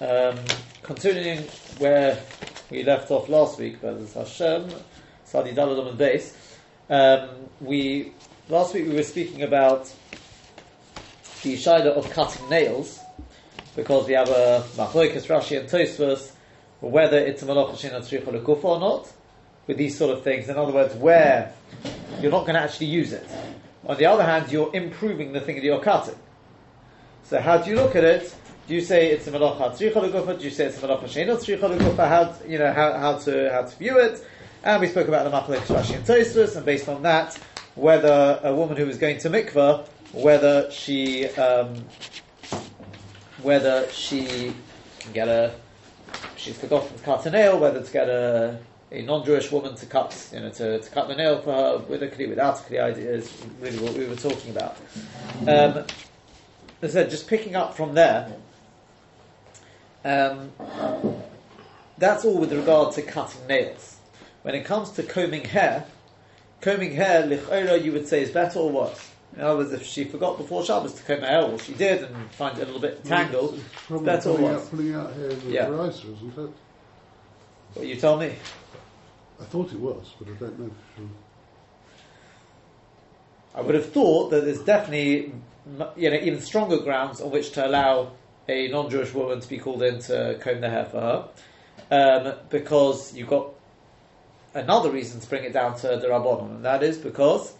Um, continuing where we left off last week, as Hashem, Sadi Daladam and base. Um, we last week we were speaking about the shaila of cutting nails because we have a machloikas Rashi and Tosfos whether it's a tzricha or not with these sort of things. In other words, where you're not going to actually use it. On the other hand, you're improving the thing that you're cutting. So how do you look at it? Do you say it's a malacha tzricha legufa? Do you say it's a malacha sheina tzricha legufa? How you know how, how to how to view it? And we spoke about the machlek Rashi and Tosfos, and based on that, whether a woman who is going to mikvah, whether she um, whether she can get a she's forgotten to cut a nail, whether to get a a non-Jewish woman to cut, you know, to, to cut the nail for her with a kli, without a kli idea is really what we were talking about. Um, as I said, just picking up from there, um, that's all with regard to cutting nails. When it comes to combing hair, combing hair, lichora, you would say is better or worse? In other words, if she forgot before Shabbos to comb her hair, or she did and find it a little bit tangled, Probably that's all worse. out, pulling out hairs with Yeah. yeah. isn't it? What you tell me? I thought it was, but I don't know for sure. I would have thought that there's definitely, you know, even stronger grounds on which to allow a non-Jewish woman to be called in to comb their hair for her, um, because you've got another reason to bring it down to the rabbanon, and that is because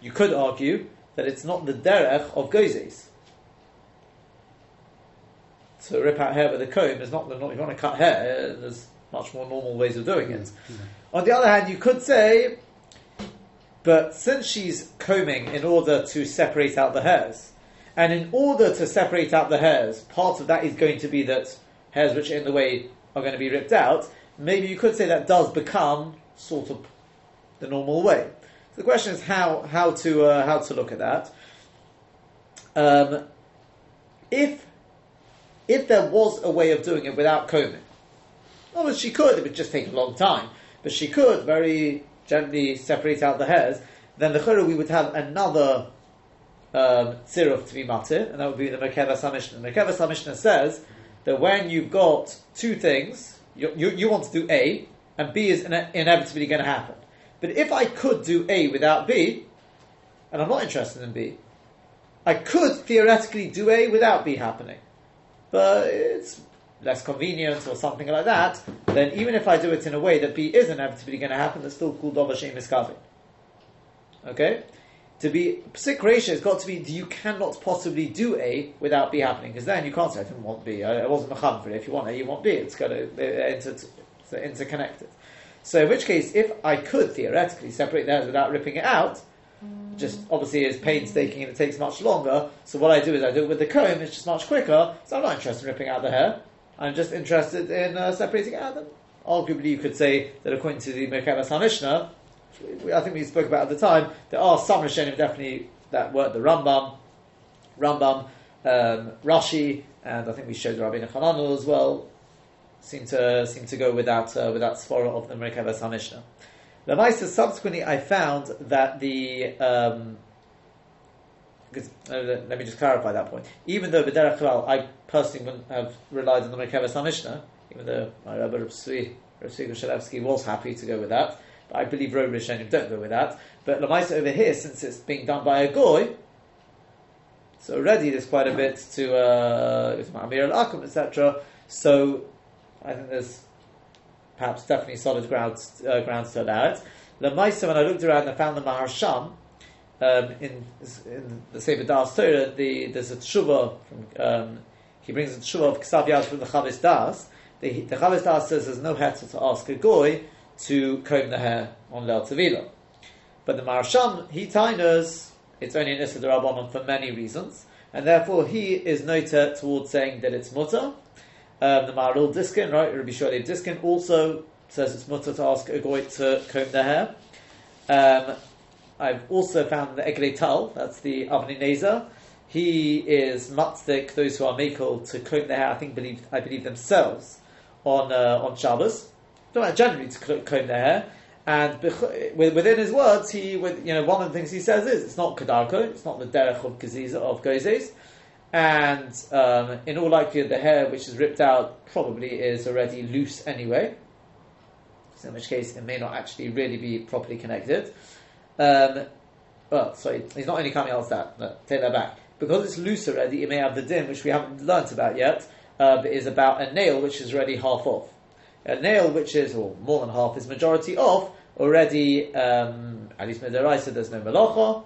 you could argue that it's not the derech of gozes. To rip out hair with a comb is not the. Not, you want to cut hair, there's much more normal ways of doing it. On the other hand, you could say but since she's combing in order to separate out the hairs, and in order to separate out the hairs, part of that is going to be that hairs which are in the way are going to be ripped out, maybe you could say that does become sort of the normal way. So the question is how, how, to, uh, how to look at that. Um, if, if there was a way of doing it without combing, well, she could, it would just take a long time, but she could very gently separate out the hairs, then the churah we would have another tziruf to be matir, and that would be the Merkavas HaMishnah. The HaMishnah says that when you've got two things, you, you, you want to do A, and B is ine- inevitably going to happen. But if I could do A without B, and I'm not interested in B, I could theoretically do A without B happening. But it's less convenient or something like that, then even if I do it in a way that B is inevitably going to happen, it's still called Dova Shem Miskavi. Okay? To be psik reisha has got to be you cannot possibly do A without B happening, because then you can't say I didn't want B, I, I wasn't mecham for it. If you want A, you want B, it's got to uh, inter, it's interconnected. So in which case, if I could theoretically separate the hairs without ripping it out, just obviously is painstaking and it takes much longer. So what I do is I do it with the comb. It's just much quicker. So I'm not interested in ripping out the hair. I'm just interested in uh, separating it out. Then arguably, you could say that according to the Merkavas HaMishnah, I think we spoke about at the time, there are some Rishonim definitely that work the Rambam, Rambam, um, Rashi, and I think we showed Rabbi Hananel as well. Seem to seem to go without uh, with that svara of the Merkavas HaMishnah. Lamaisa, subsequently, I found that the um, uh, let me just clarify that point. Even though B'derech Klal, I personally wouldn't have relied on the Merkavas HaMishnah, even though my Rabbi Rav Tzvi was happy to go with that, I believe Rov Rishonim don't go with that. But Lamaisa over here, since it's being done by a goy, so already there's quite a bit to uh, with al Akum, etc. So I think there's perhaps definitely solid grounds uh, grounds to allow it. Lamaisa, when I looked around, I found the Maharsham um, in, in the Sefer Das Torah. The, there's a tshuva from um, he brings a tshuva of Ksav Yad from the Chavis Das. The, the Chavis Das says there's no heter to ask a goy to comb the hair on Leil Tevila. But the Maharsham, he tiners, it's only an Issa Rabbanon for many reasons, and therefore he is noted towards saying that it's mutter. Um, the Maharil Diskin, right, Rabbi Sholi Diskin also says it's mutter to ask a goy to comb their hair. Um, I've also found the Eglei Tal, that's the Avnei Nezer. He is matzik, those who are makel to comb their hair, I think believe I believe themselves on uh, on Shabbos. Not generally to comb their hair. And within his words, he, with, you know, one of the things he says is it's not kadarko, it's not the derech of gaziza of gozes, and um, in all likelihood, the hair which is ripped out probably is already loose anyway. So in which case, it may not actually really be properly connected. Um, well, sorry, he's not only coming out that. No, take that back. Because it's loose already, it may have the din, which we haven't learnt about yet, uh, is about a nail which is already half off. A nail which is, or more than half, is majority off, already, um, at least Mederaisa, there's no malacha,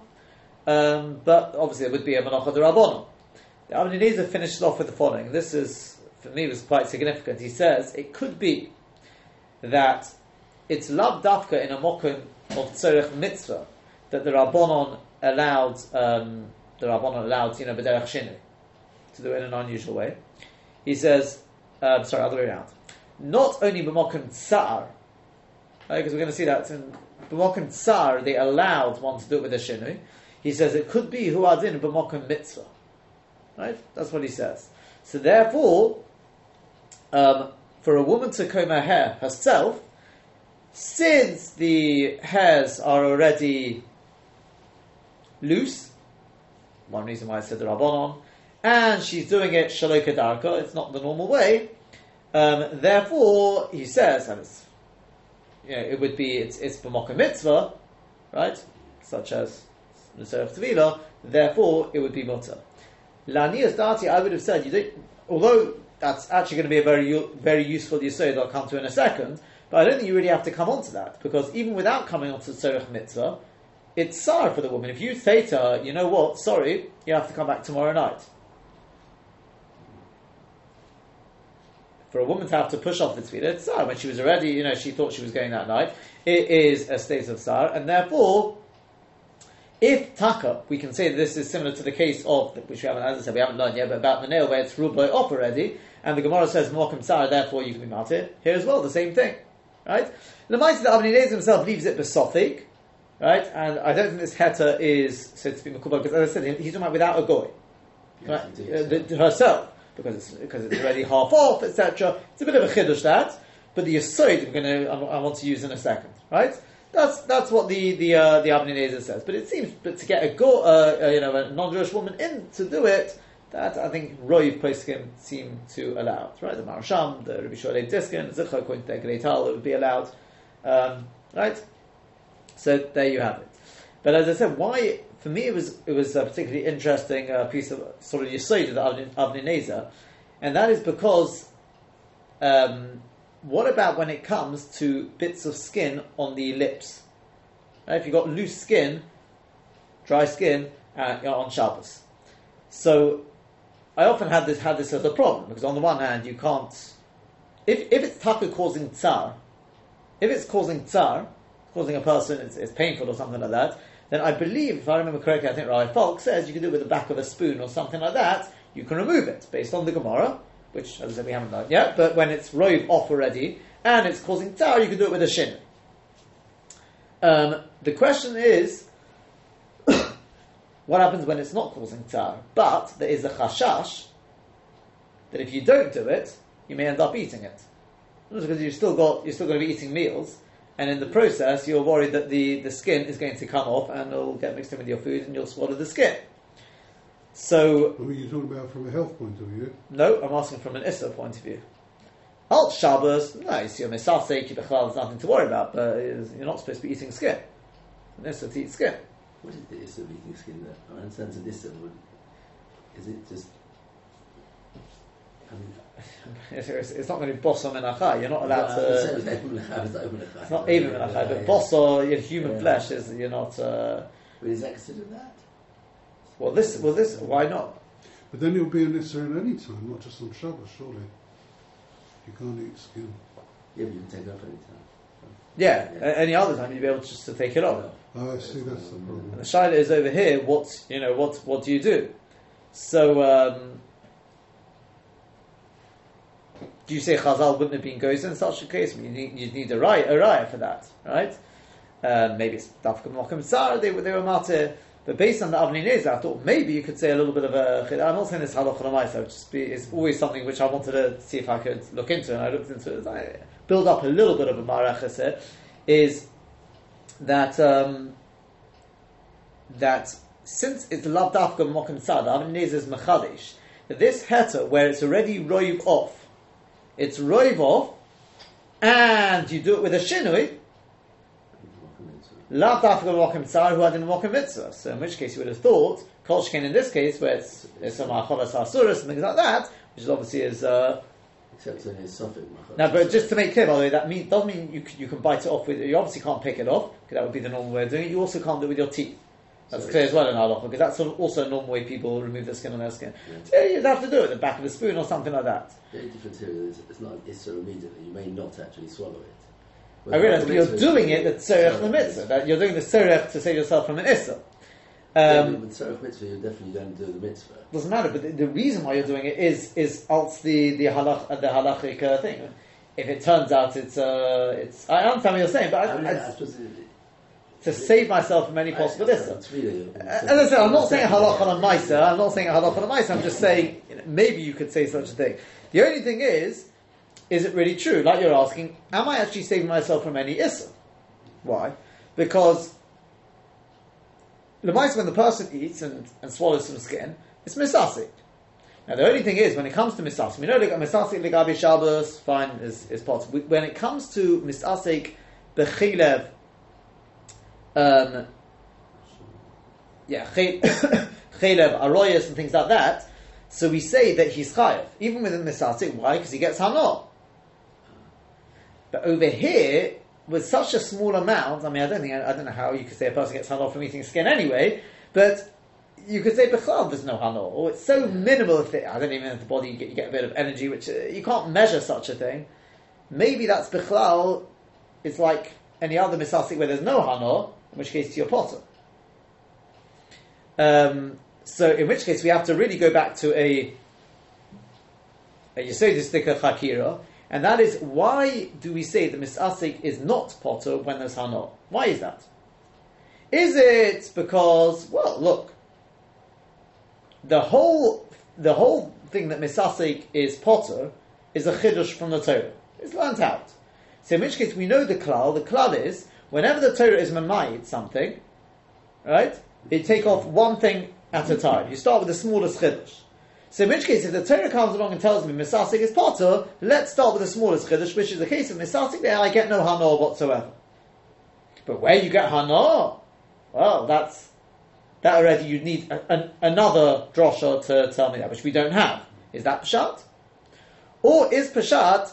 um, but obviously it would be a malacha de the Avnei Nezer finishes off with the following. This is, for me, was quite significant. He says it could be that it's lav dafka in a mokum of tzorech mitzvah that the rabbonon allowed um, the rabbonon allowed you know b'derech shinu to do it in an unusual way. He says, uh, sorry, other way around. Not only b'mokum tsar, because we're going to see that in b'mokum tsar they allowed one to do it with a shinu. He says it could be who adin mitzvah. Right? That's what he says. So therefore, um, for a woman to comb her hair herself, since the hairs are already loose, one reason why I said the Rabbanon, and she's doing it shaloka darka, it's not the normal way, um, therefore, he says, and it's, you know, it would be, it's, it's mitzvah, right, such as the Serif Tvila, therefore it would be mutter. Lanias Dati, I would have said, you don't, although that's actually going to be a very very useful yisod I'll come to in a second, but I don't think you really have to come on to that, because even without coming on to Tzorech Mitzvah, it's sorry for the woman. If you her, you know what, sorry, you have to come back tomorrow night. For a woman to have to push off the tefillah, it's sorry. When she was already, you know, she thought she was going that night, it is a state of sar, and therefore if taka, we can say this is similar to the case of, which we haven't, as I said, we haven't learned yet, but about the nail where it's ruled by off already, and the Gemara says mokum sar, therefore you can be martyr. Here as well, the same thing, right? The that Avnei Nezer himself leaves it besothic, right? And I don't think this heta is said to be makubal because, as I said, he's talking about without a goy, right? uh, the, herself, because it's because it's already half off, etc. It's a bit of a chiddush that, but the yesod we're going to I want to use in a second, right? That's that's what the the uh, the Nezer says. But it seems, but to get a go, uh, uh, you know, a non-Jewish woman in to do it, that I think Roiv Poskim seem to allow it, right? The Maharsham, the Rabbi Sholei Diskin, Zichar according Great it would be allowed, um, right? So there you have it. But as I said, why for me it was it was a particularly interesting uh, piece of sort of Yisod of the Avnei Nezer, and that is because. Um, what about when it comes to bits of skin on the lips? if you've got loose skin, dry skin uh, on Shabbos. So I often had this had this as a problem because on the one hand you can't if if it's taka causing tsar, if it's causing tsar, causing a person it's, it's, painful or something like that, then I believe if I remember correctly, I think Rabbi Falk says you can do it with the back of a spoon or something like that. You can remove it based on the Gemara which, as I said, we haven't done yet, but when it's rove off already and it's causing tar, you can do it with a shin. Um, the question is, what happens when it's not causing tar? But there is a chashash that if you don't do it, you may end up eating it. Because you've still got you're still going to be eating meals, and in the process, you're worried that the, the skin is going to come off and it'll get mixed in with your food, and you'll swallow the skin. So. What are you talking about from a health point of view? No, I'm asking from an Issa point of view. Alt Shabbos, no, it's your Mesasek, there's nothing to worry about, but you're not supposed to be eating skin. An Issa to eat skin. What is the Issa of eating skin there? I understand the Issa. Is it just. I mean, it's, it's, not going to be bosso menachai. You're not allowed to. it's not even menachai, but bosso, human yeah. flesh is you're not. Uh, is that considered that? Well, this, well, this, why not? But then you'll be an Isser at any time, not just on Shabbos, surely. You can't eat skin. Yeah, but you can take it off any time. Yeah, yeah. any other time you'd be able just to take it off. Oh, I see. That's the problem. And the shaila is over here. What you know? What what do you do? So um, do you say Chazal wouldn't have been goes in such a case? You need, you need a raya, a raya for that, right? Um, maybe it's dafka mokum sar. They they were matir. But based on the Nezer, I thought maybe you could say a little bit of a. I'm not saying this halacha lamaisa. Just be, it's always something which I wanted to see if I could look into, and I looked into it. I build up a little bit of a marachas Is that um, that since it's lav dafka mokim tzad, Nezer is mechadish this heter, where it's already roiv off, it's roiv off, and you do it with a shinui, lav dafka mokim tzar who had in mokim mitzvah. So in which case you would have thought, kol shken in this case, where it's, it's a macholas asuras and things like that, which is obviously is, uh, Except in his suffix. now, but just to make clear, by the way, that mean, doesn't mean you, you can bite it off with, you obviously can't pick it off, because that would be the normal way of doing it. You also can't do it with your teeth. That's So clear as well in halacha, because that's also a normal way people remove their skin on their skin. Yeah. So you'd have to do it with the back of a spoon or something like that. The only difference here is it's not an issur immediately. You may not actually swallow it. I realise, but you're doing it the tzorech the mitzvah, that you're doing the tzorech to save yourself from an. Yeah, Um, but with tzarech mitzvah, you're definitely going to do the mitzvah. doesn't matter, but the, the reason why you're doing it is is also the the halach the halachic uh, thing. If it turns out it's uh, it's I understand what you're saying, but I, I mean, I- I suppose to save myself from any possible issa. Uh, As I said, I'm not saying halach on a ma'isa. I'm not saying halach on a ma'isa. I'm just saying maybe you could say such a thing. The only thing is, is it really true? Like you're asking, am I actually saving myself from any issa? Why? Because the mice when the person eats and, and swallows some skin, it's misasik. Now the only thing is, when it comes to misasik, we know that misasik legabi shabbos, fine, is, is. We- When it comes to misasik bechilev, um, yeah, chelev, aroyas, and things like that. So we say that he's chayav, even within the misasik. Why? Because he gets hanor. But over here, with such a small amount, I mean, I don't think, I don't know how you could say a person gets hanor from eating skin anyway, but you could say bechal there's no hanor, or it's so minimal a thing. I don't even know if the body you get, you get a bit of energy, which uh, you can't measure such a thing. Maybe that's bechal. It's like any other misasik where there's no hanor, in which case it's your potter. Um, so in which case we have to really go back to a a Yesodistika Chakira, and that is why do we say the Misasik is not potter when there's Hana? Why is that? Is it because, well, look, the whole the whole thing that Misasik is potter is a chiddush from the Torah. It's learnt out. So in which case we know the klal. The klal is whenever the Torah is mamayit something, right? You take off one thing at a time. You start with the smallest chiddush. So in which case, if the Torah comes along and tells me Misasik is potter, let's start with the smallest chiddush, which is the case of Misasik. There, I get no hana whatsoever. But where you get hana, well, that's that already. You need a, an, another drosha to tell me that, which we don't have. Is that pshat, or is pshat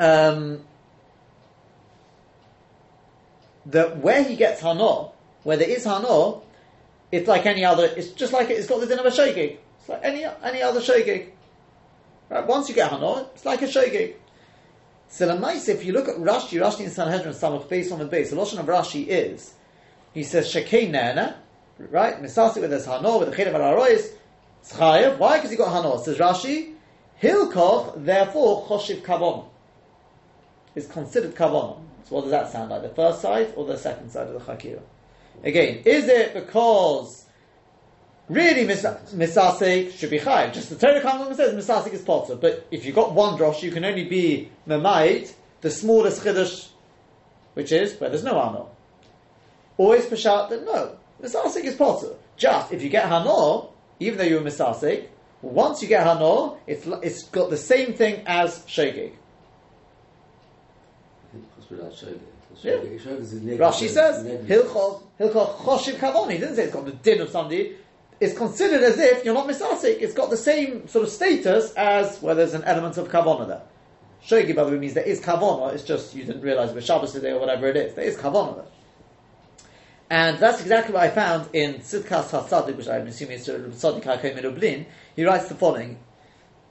um, that where he gets hana, where there is hana, it's like any other. It's just like it, it's got the din of a shogig. It's like any any other shogig. Right? Once you get hana, it's like a shogig. So the nice, if you look at Rashi, Rashi in Sanhedrin, Samach base on the base, the lotion of Rashi is, he says shekei nana, right? Misasi with his hana with the chidav ararois, it's. Why? Because he got hana. Says Rashi, hilkoch therefore choshiv kavon is considered kavon. So what does that sound like? The first side or the second side of the chakira? Again, is it because really mis- misasik should be chayiv? Just the Torah comes and says misasik is potter, but if you've got one drosh, you can only be memayit, the smallest chiddush, which is where there's no hano. Always peshat that no, misasik is potter. Just if you get hano, even though you're misasik, once you get hano, it's it's got the same thing as shogig. I think possibly like shogeg. Yeah. Shogeg shogeg is Rashi says negligent. hilchot hilchot choshiv kavon. He didn't say it's got the din of somebody. It's considered as if you're not misasik. It's got the same sort of status as where there's an element of kavona there. Shogi, by the way, means there is kavona. It's just you didn't realize it was Shabbos today or whatever it is. There is kavona there. And that's exactly what I found in Tzidkas HaTzadik, which I'm assuming is Tzadok HaKohen Lublin. He writes the following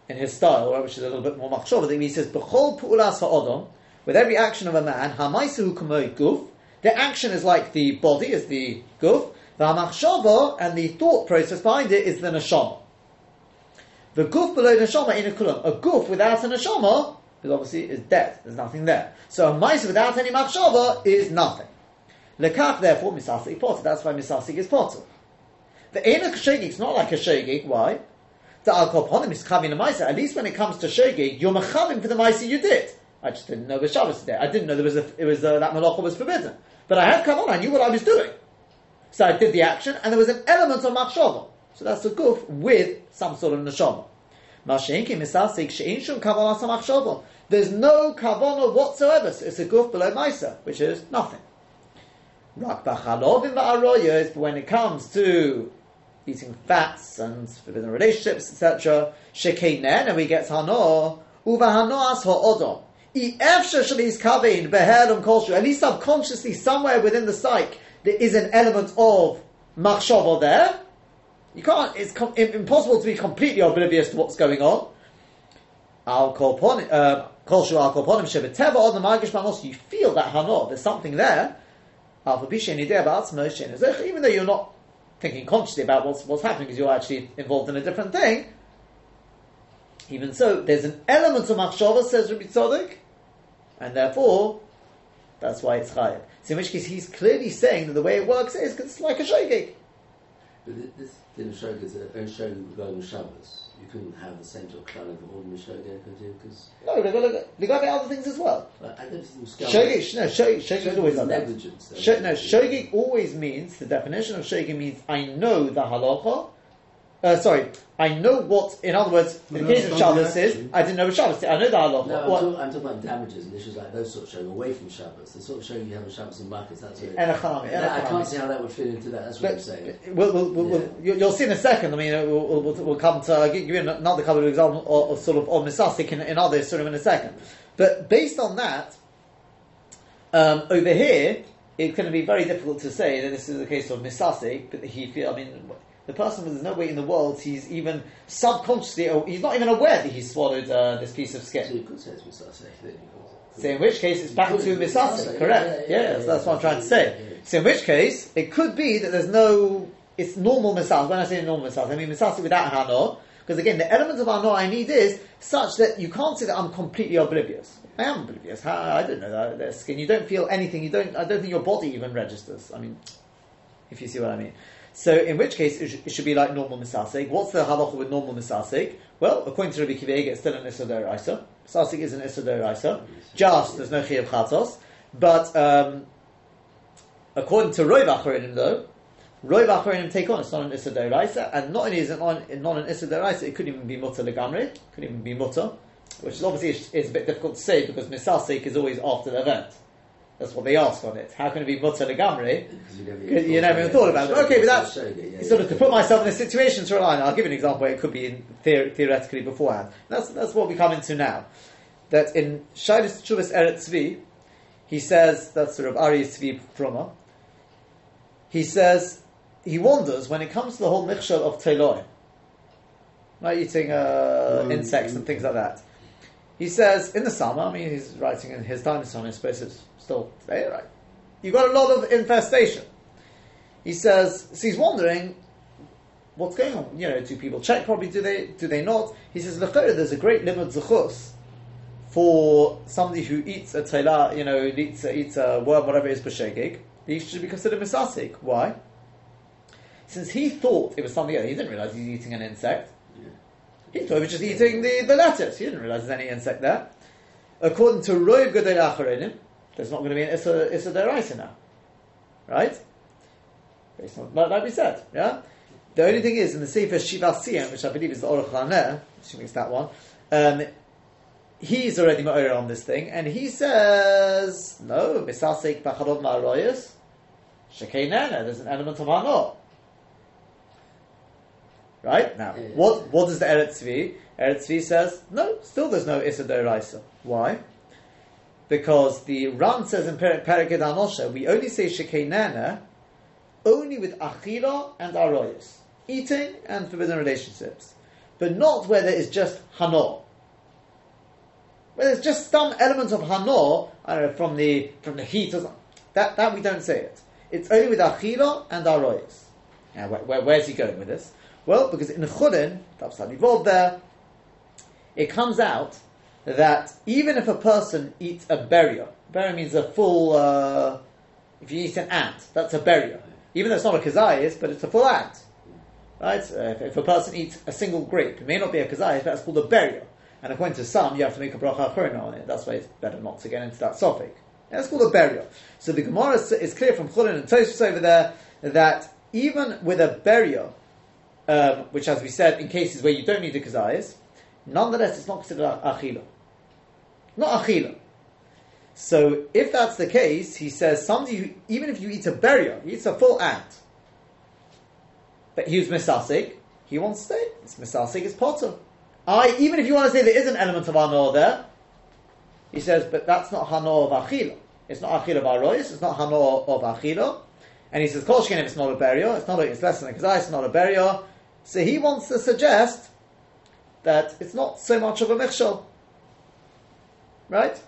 in his style, which is a little bit more machshava. He says, "B'chol pu'ulas ha'odom, with every action of a man, ha'maisu. The action is like the body, is the guf. The machshava and the thought process behind it is the neshama. The guf below neshama in a kulam. A guf without a neshama is obviously is dead. There's nothing there. So a maisu without any machshava is nothing. Lekach, therefore, misasik potter. That's why misasik is potter. The ena shegig is not like a shegig. Why? The alkoponim is chavin a ma'isa. At least when it comes to shegig, you're mechavim for the ma'isa you did. I just didn't know the Shabbos today. I didn't know there was a, it was uh, that malacha was forbidden. But I had come on. I knew what I was doing. So I did the action, and there was an element of machshava. So that's a guf with some sort of neshama. There's no kavanah whatsoever. So it's a guf below Maisa, which is nothing. But when it comes to eating fats and forbidden relationships, etc., shekeinen, and we get hano, uva hanoas ha'odom. Efsha At least subconsciously, somewhere within the psyche, there is an element of machshava there. You can't. It's com- impossible to be completely oblivious to what's going on. Kolshu al uh, shebeteva on the magish manos. You feel that hano. There's something there. Al Even though you're not thinking consciously about what's what's happening, because you're actually involved in a different thing. Even so, there's an element of machshava, says Rabbi Tzadok, and therefore, that's why it's chayav. So in which case, he's clearly saying that the way it works is it's like a shogeg. But thi- this of shogeg is a shogeg regarding Shabbos. You couldn't have the same sort of clown of ordinary shogeg, could you? Because No, they've got, to, they've got other things as well. I think it was scum. Shogeg, no, shogeg, shogeg is always like negligence. Sh- no, shogeg always means, the definition of shogeg means I know the halacha, uh, sorry, I know what, in other words, in the case of it's not the Shabbos is. I didn't know what Shabbos is, I know the halacha. No, I'm, What- talk, I'm talking about damages and issues like those sort of showing away from Shabbos. The sort of showing you have on Shabbos and markets. That's it. And a chanami, and I can't see how that would fit into that. That's what I'm saying. we'll, we'll, we'll, we'll, you- you'll see in a second. I mean, uh, we'll, we'll, come to give you another couple of examples of, of sort of of misasik in, in others sort of in a second. But based on that, um, over here, it's going to be very difficult to say that this is a case of misasik. But he feel, I mean, the person there's no way in the world he's even subconsciously, or he's not even aware that he's swallowed uh, this piece of So skin. you could say it's Misaseh. then you could- So in which case it's back to Yeah, correct? yeah, yeah, yes, yeah, that's what I'm trying to say. yeah, yeah. So in which case it could be that there's no, it's normal misasik. When I say normal misasik, I mean misasik without hano, because again the element of hano I need is such that you can't say that I'm completely oblivious. I am oblivious. How, I don't know that their skin. You don't feel anything. You don't. I don't think your body even registers. I mean, if you see what I mean. So, in which case, it, sh- it should be like normal misasik. What's the halacha with normal misasik? Well, according to Rabbi Kiva, it's still an Isodor Isa. Misasik is an Isodor Isa. Just, there's no Chiyav Chatos. But, um, according to Rov Acharonim, though, Rov Acharonim take on, it's not an Isodor Isa, and not only is it not, an Isodor Isa, it could even be Mutter Legamri, could even be Mutter, which is obviously is, a bit difficult to say because misasik is always after the event. That's what they ask on it. How can it be Mutter Legamri? Because you never, Because you never even thought about it. Okay, but that's sort of to put myself in a situation to rely on. I'll give you an example where it could be in theor- theoretically beforehand. That's that's what we come into now. That in Shailis Chuvas Eretz he says that's sort of Ari Tzvi Proma. He says he wonders when it comes to the whole mixture of teloim, like eating uh, Mm. insects and things like that. He says in the summer, I mean, he's writing in his time, so I suppose it's still today, right? You've got a lot of infestation. He says, so he's wondering what's going on. You know, do people check properly? Do they? Do they not? He says, "Lechera, there's a great limit zechus for somebody who eats a teila, you know, eats a, eats a worm, whatever it is, b'shegig. He should be considered misasik. Why? Since he thought it was something else, he didn't realize he's eating an insect. He thought he was just eating the, the lettuce. He didn't realize there's any insect there. According to Rov Gedei Acharonim, there's not going to be an Issa, Issa Deraisa now. Right? Based on, like, we said, yeah? The only thing is, in the Sefer Shiva Sion, which I believe is the Orach Laner, assuming it's that one, um, he's already ma'or on this thing, and he says, no, Misasik Bacharov Ma'aroyas, Shekei Nana, there's an element of Hanor. Right? Now, what, what does the Eretz Tzvi? Eretz Tzvi says, no, still there's no Issa Deraisa. Why? Because the Ran says in Perek Anosha, we only say Shekei Nana only with Achila and Aroyas. Eating and forbidden relationships. But not where there is just Hanor. Where there's just some element of Hanor, I don't know, from the from the heat or something. That, that we don't say it. It's only with Achila and Aroyas. Now, where, where, where's he going with this? Well, because in Chulin, that's involved there, it comes out that even if a person eats a beria, beria means a full, uh, if you eat an ant, that's a beria. Even though it's not a kazayas, but it's a full ant. Right? If, if a person eats a single grape, it may not be a kazayas, but it's called a beria. And according to some, you have to make a bracha achrona on it. That's why it's better not to get into that topic. That's called a burial. So the Gemara is, clear from Chulin and Tosfos over there that even with a burial, um, which, as we said, in cases where you don't need the kazayas, nonetheless, it's not considered a- achila. Not achila. So, if that's the case, he says somebody, who, even if you eat a beria, he eats a full ant, but he was he wants to say it's misasik, it's potter. I, even if you want to say there is an element of anor there, he says, but that's not hanor of achila. It's not achila of arois, it's not hanor of achila. And he says, kol shkein, if it's not a burial, it's not a, it's less than a kazai, it's not a burial. So he wants to suggest that it's not so much of a michshol. Right?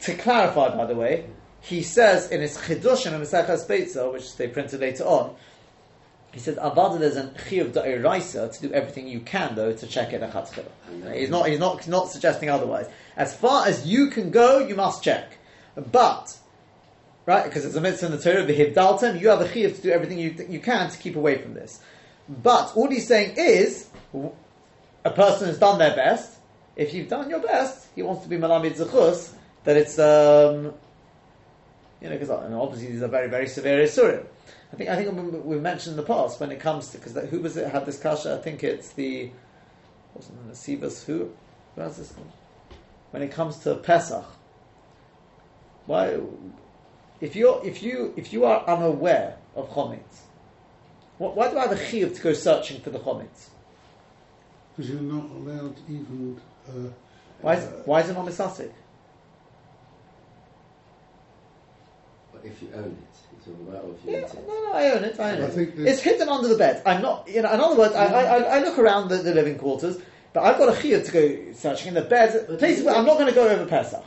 To clarify, by the way, he says in his chidushim in Mesechas Beitza, which they printed later on, he says, Avada there's an chiyuv da'iraisa to do everything you can, though, to check it a He's not, he's not, he's not suggesting otherwise. As far as you can go, you must check. But, right, because it's a mitzvah in the Torah, the hibdaltem, you have a chiyuv to do everything you, you can to keep away from this. But all he's saying is, a person has done their best. If you've done your best, he wants to be malamid zechus, that it's, um, you know, because obviously these are very, very severe isurim. I think I think we- mentioned in the past when it comes to because who was it had this kasha? I think it's the wasn't it Sivas who who this one? When it comes to Pesach, why if you if you if you are unaware of chometz, why do I have a chiyuv to go searching for the chometz? Because you're not allowed even. Uh, Why is, uh, why is it not misasik? But if you own it, it's all about if you Yeah, eat it. no, no, I own it. I own I it. think It's hidden under the bed. I'm not, you know. In other words, I, I, I I look around the, the living quarters, but I've got a chiyuv to go searching in the bed, But places where I'm not going to go over Pesach.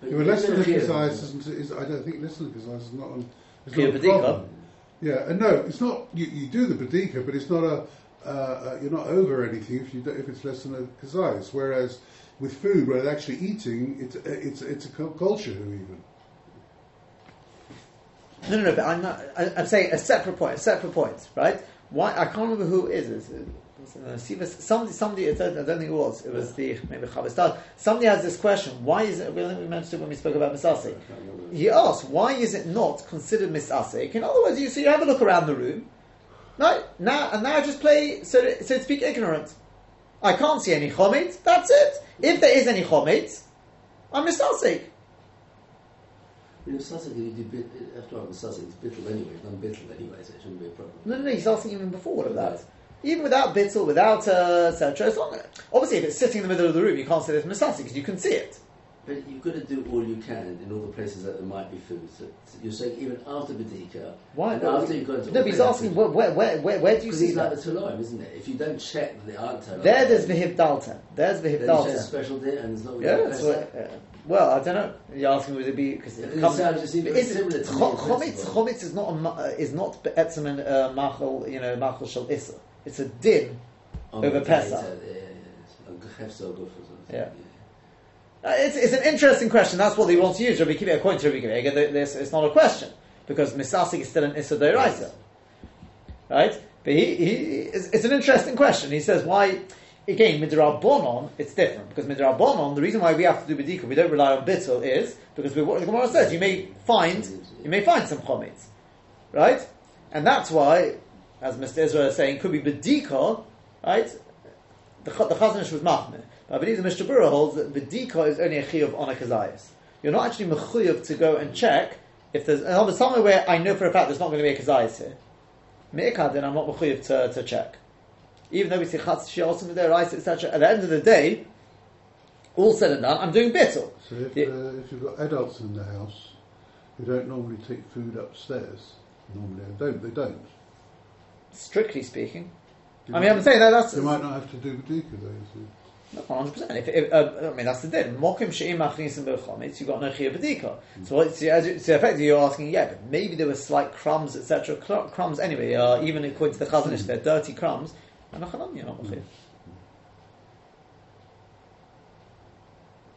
But Yeah, well, less than gonna a hear size isn't. Is, I don't think less than a size is not. On, is not a problem. Yeah, and no, it's not. You, you do the badika, but it's not a. Uh, uh, you're not over anything if you if it's less than a kazais. Whereas with food, where they're actually eating, it's it's it's a culture even. No, no, no. But I'm not. I, I'm saying a separate point. A separate point, right? Why? I can't remember who it is. Is it- was it, uh, Somebody, somebody. I don't, think it was. It was the maybe Chavistad. Somebody has this question. Why is it? Well, I think we mentioned it when we spoke about Misasik. I can't remember. He asked, why is it not considered misasik? In other words, you so you have a look around the room, right? Now and now I just play so to, so to speak ignorant. I can't see any chomet. That's it. If there is any chomet, I'm misasik. You know, Sussex, you do bit, after all, Sussex is bittle anyway, it's done bittle anyway, so it shouldn't be a problem. No, no, no. He's asking even before all of that. Even without bittel, without uh, etc. It's not, obviously, if it's sitting in the middle of the room, you can't say it's misasik because you can see it. But you've got to do all you can in all the places that there might be food. So, you're saying even after Badika, Why? and after you've gone to no, but he's asking where, where, where, where, where do you see it's like that? the Toloim, isn't it? If you don't check that they aren't Toloim, There, there's vihib dalton. There's vihib you say it's dalton. special day and it's not Yeah, really Pesach. what, uh, well, I don't know. You're asking would it be because Yeah, it sounds just even is similar it, to me cho- in chometz, principle. chometz is not a, uh, is not be'etzem and uh, machal, you know, machal shel issa. It's a din. Over the Pesach. Yeah, yeah, yeah. Like Hefzer Guf or something. Yeah. Uh, it's, it's an interesting question. That's what they want to use. Rabbi Kiva, according to Rabbi Kiva, this it's not a question because misasik is still an issa deiraisa, right? But he, he it's, it's an interesting question. He says why. Again, midrabanon, it's different because midrabanon. The reason why we have to do bedika, we don't rely on bittul, is because we, what the Gemara says you may find you may find some chometz, right? And that's why, as Mr. Israel is saying, could be bedika, right? The, the Chazon Ish was machmir. But I believe the Mishnah Berurah holds that bedika is only a chiyuv on a kazayas. You're not actually mechuyev to go and check if there's and there's somewhere where I know for a fact there's not going to be a kazayas here. Me'ikad, then I'm not mechuyev to, to check. Even though we say chatz shi'osim there, etc. At the end of the day, all said and done, I'm doing bittul. So if, Yeah. uh, if you've got adults in the house who don't normally take food upstairs, normally they don't. They don't. Strictly speaking, You I mean, I'm saying that that's They might not have to do the badika though. Hundred percent. If, if uh, I mean that's the din. Mokim she'im machnisim b'chomitz. You got no chiyuv b'dika. So, what- so, as you- so effectively, you're asking, yeah, but maybe there were slight crumbs, etc. Cl- crumbs anyway. Uh, even according to the Chazon Ish, they're dirty crumbs. And you're not mechuyev.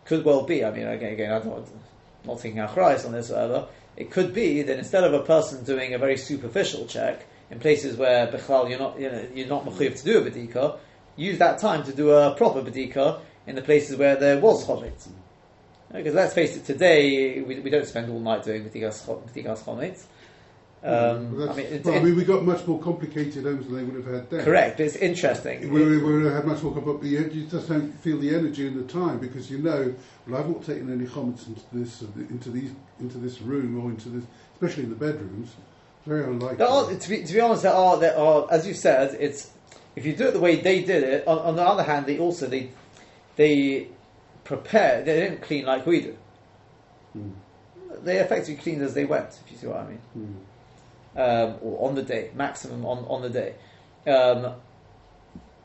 Could well be. I mean, again, again I'm not, not thinking achrayas on this, or whatever. It could be that instead of a person doing a very superficial check in places where bichlal you're not, you know, you're not to do a bedika, use that time to do a proper bedika in the places where there was chometz. Because let's face it, today we, we don't spend all night doing bedikas cho- bedikas chometz. Um, Well, I mean, it, well, I mean, we got much more complicated homes than they would have had then. correct. It's interesting. We, would have had much more complicated, but you, you just don't feel the energy and the time because you know, well, I've not taken any comments into this, into these, into this room or into this, especially in the bedrooms. Very unlikely. Are, to be to be honest, there are there are as you said. It's if you do it the way they did it. On, on the other hand, they also they they prepare. They didn't clean like we do. Mm. They effectively cleaned as they went. If you see what I mean. Mm. um, or on the day, maximum on, on the day. Um,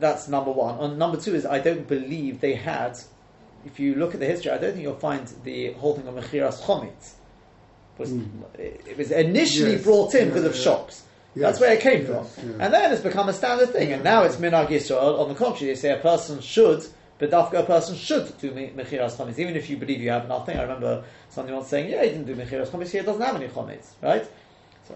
that's number one. And number two is I don't believe they had. If you look at the history, I don't think you'll find the whole thing of Mechiras Chometz. Was, Mm. It was initially Yes. brought in Yeah, because of yeah. Shops. That's where it came yes, from. yeah. And then it's become a standard thing. And now it's Minag Yisrael. On the contrary, they say a person should, but a person should do me- Mechiras Chometz, even if you believe you have nothing. I remember somebody once saying, yeah, he didn't do Mechiras Chometz, he doesn't have any Chometz, right? So,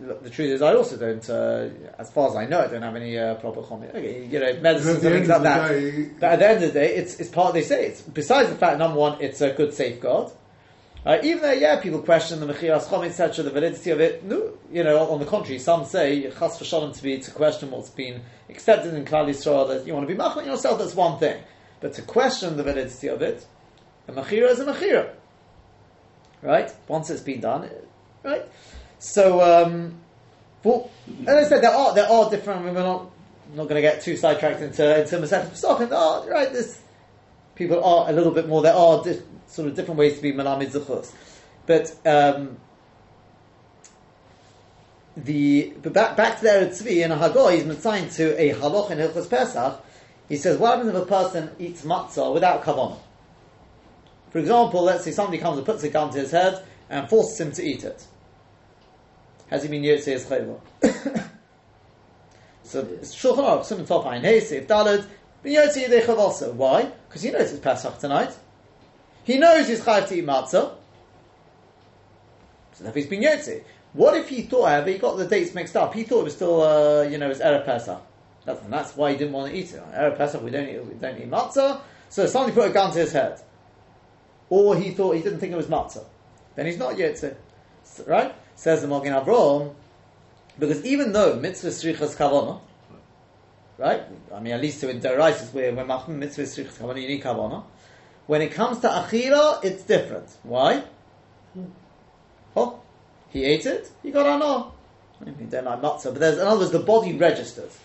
look, the truth is, I also don't, uh, as far as I know, I don't have any uh, proper Chometz. Okay, you know, medicines and things like that. day, But at the end of the day, it's, it's part, they say, it's, besides the fact, number one, it's a good safeguard. Uh, even though, yeah, people question the Mechiras Chom, etc., the validity of it, no, you know, on the contrary, some say, Chas v'shalom to be, to question what's been accepted in Klal Yisrael, that you want to be machman yourself, that's one thing. But to question the validity of it, a Mechira is a Mechira. Right? Once it's been done, right? So, um, well, as I said, there are, there are different, we're not, not going to get too sidetracked into, into Masechet Pesachim, there are, right, this, people are a little bit more. There are sort of different ways to be malamid zechus, but um, the but back back to the Eretz Tzvi in a Haggai, he's assigned to a haloch in Hilchos Pesach. He says, what happens if a person eats matzah without kavanah? For example, let's say somebody comes and puts a gun to his head and forces him to eat it. Has he been yotze his chayva? So Shulchan Aruch, Simon Tov Ein Hey, Seif Dalad, B'yotze Yidei Chavasa. Why? Because he knows it's Pesach tonight. He knows he's chayav to eat matzah. So if he's been. What if he thought, however, he got the dates mixed up? He thought it was still, uh, you know, it was Erev Pesach. That's, and that's why he didn't want to eat it. Erev Pesach, we don't eat, we don't eat matzah. So somebody put a gun to his head. Or he thought, he didn't think it was matzah. Then he's not yotze. Right? Says the Magen Avraham, because even though mitzvah strichas kavana, right? I mean, at least in Deraisis, when machmir mitzvah strichas kavana, you need kavana. When it comes to achila, it's different. Why? Oh, he ate it. He got anah. Mean, don't like matzah, but there's in other words, the body registers.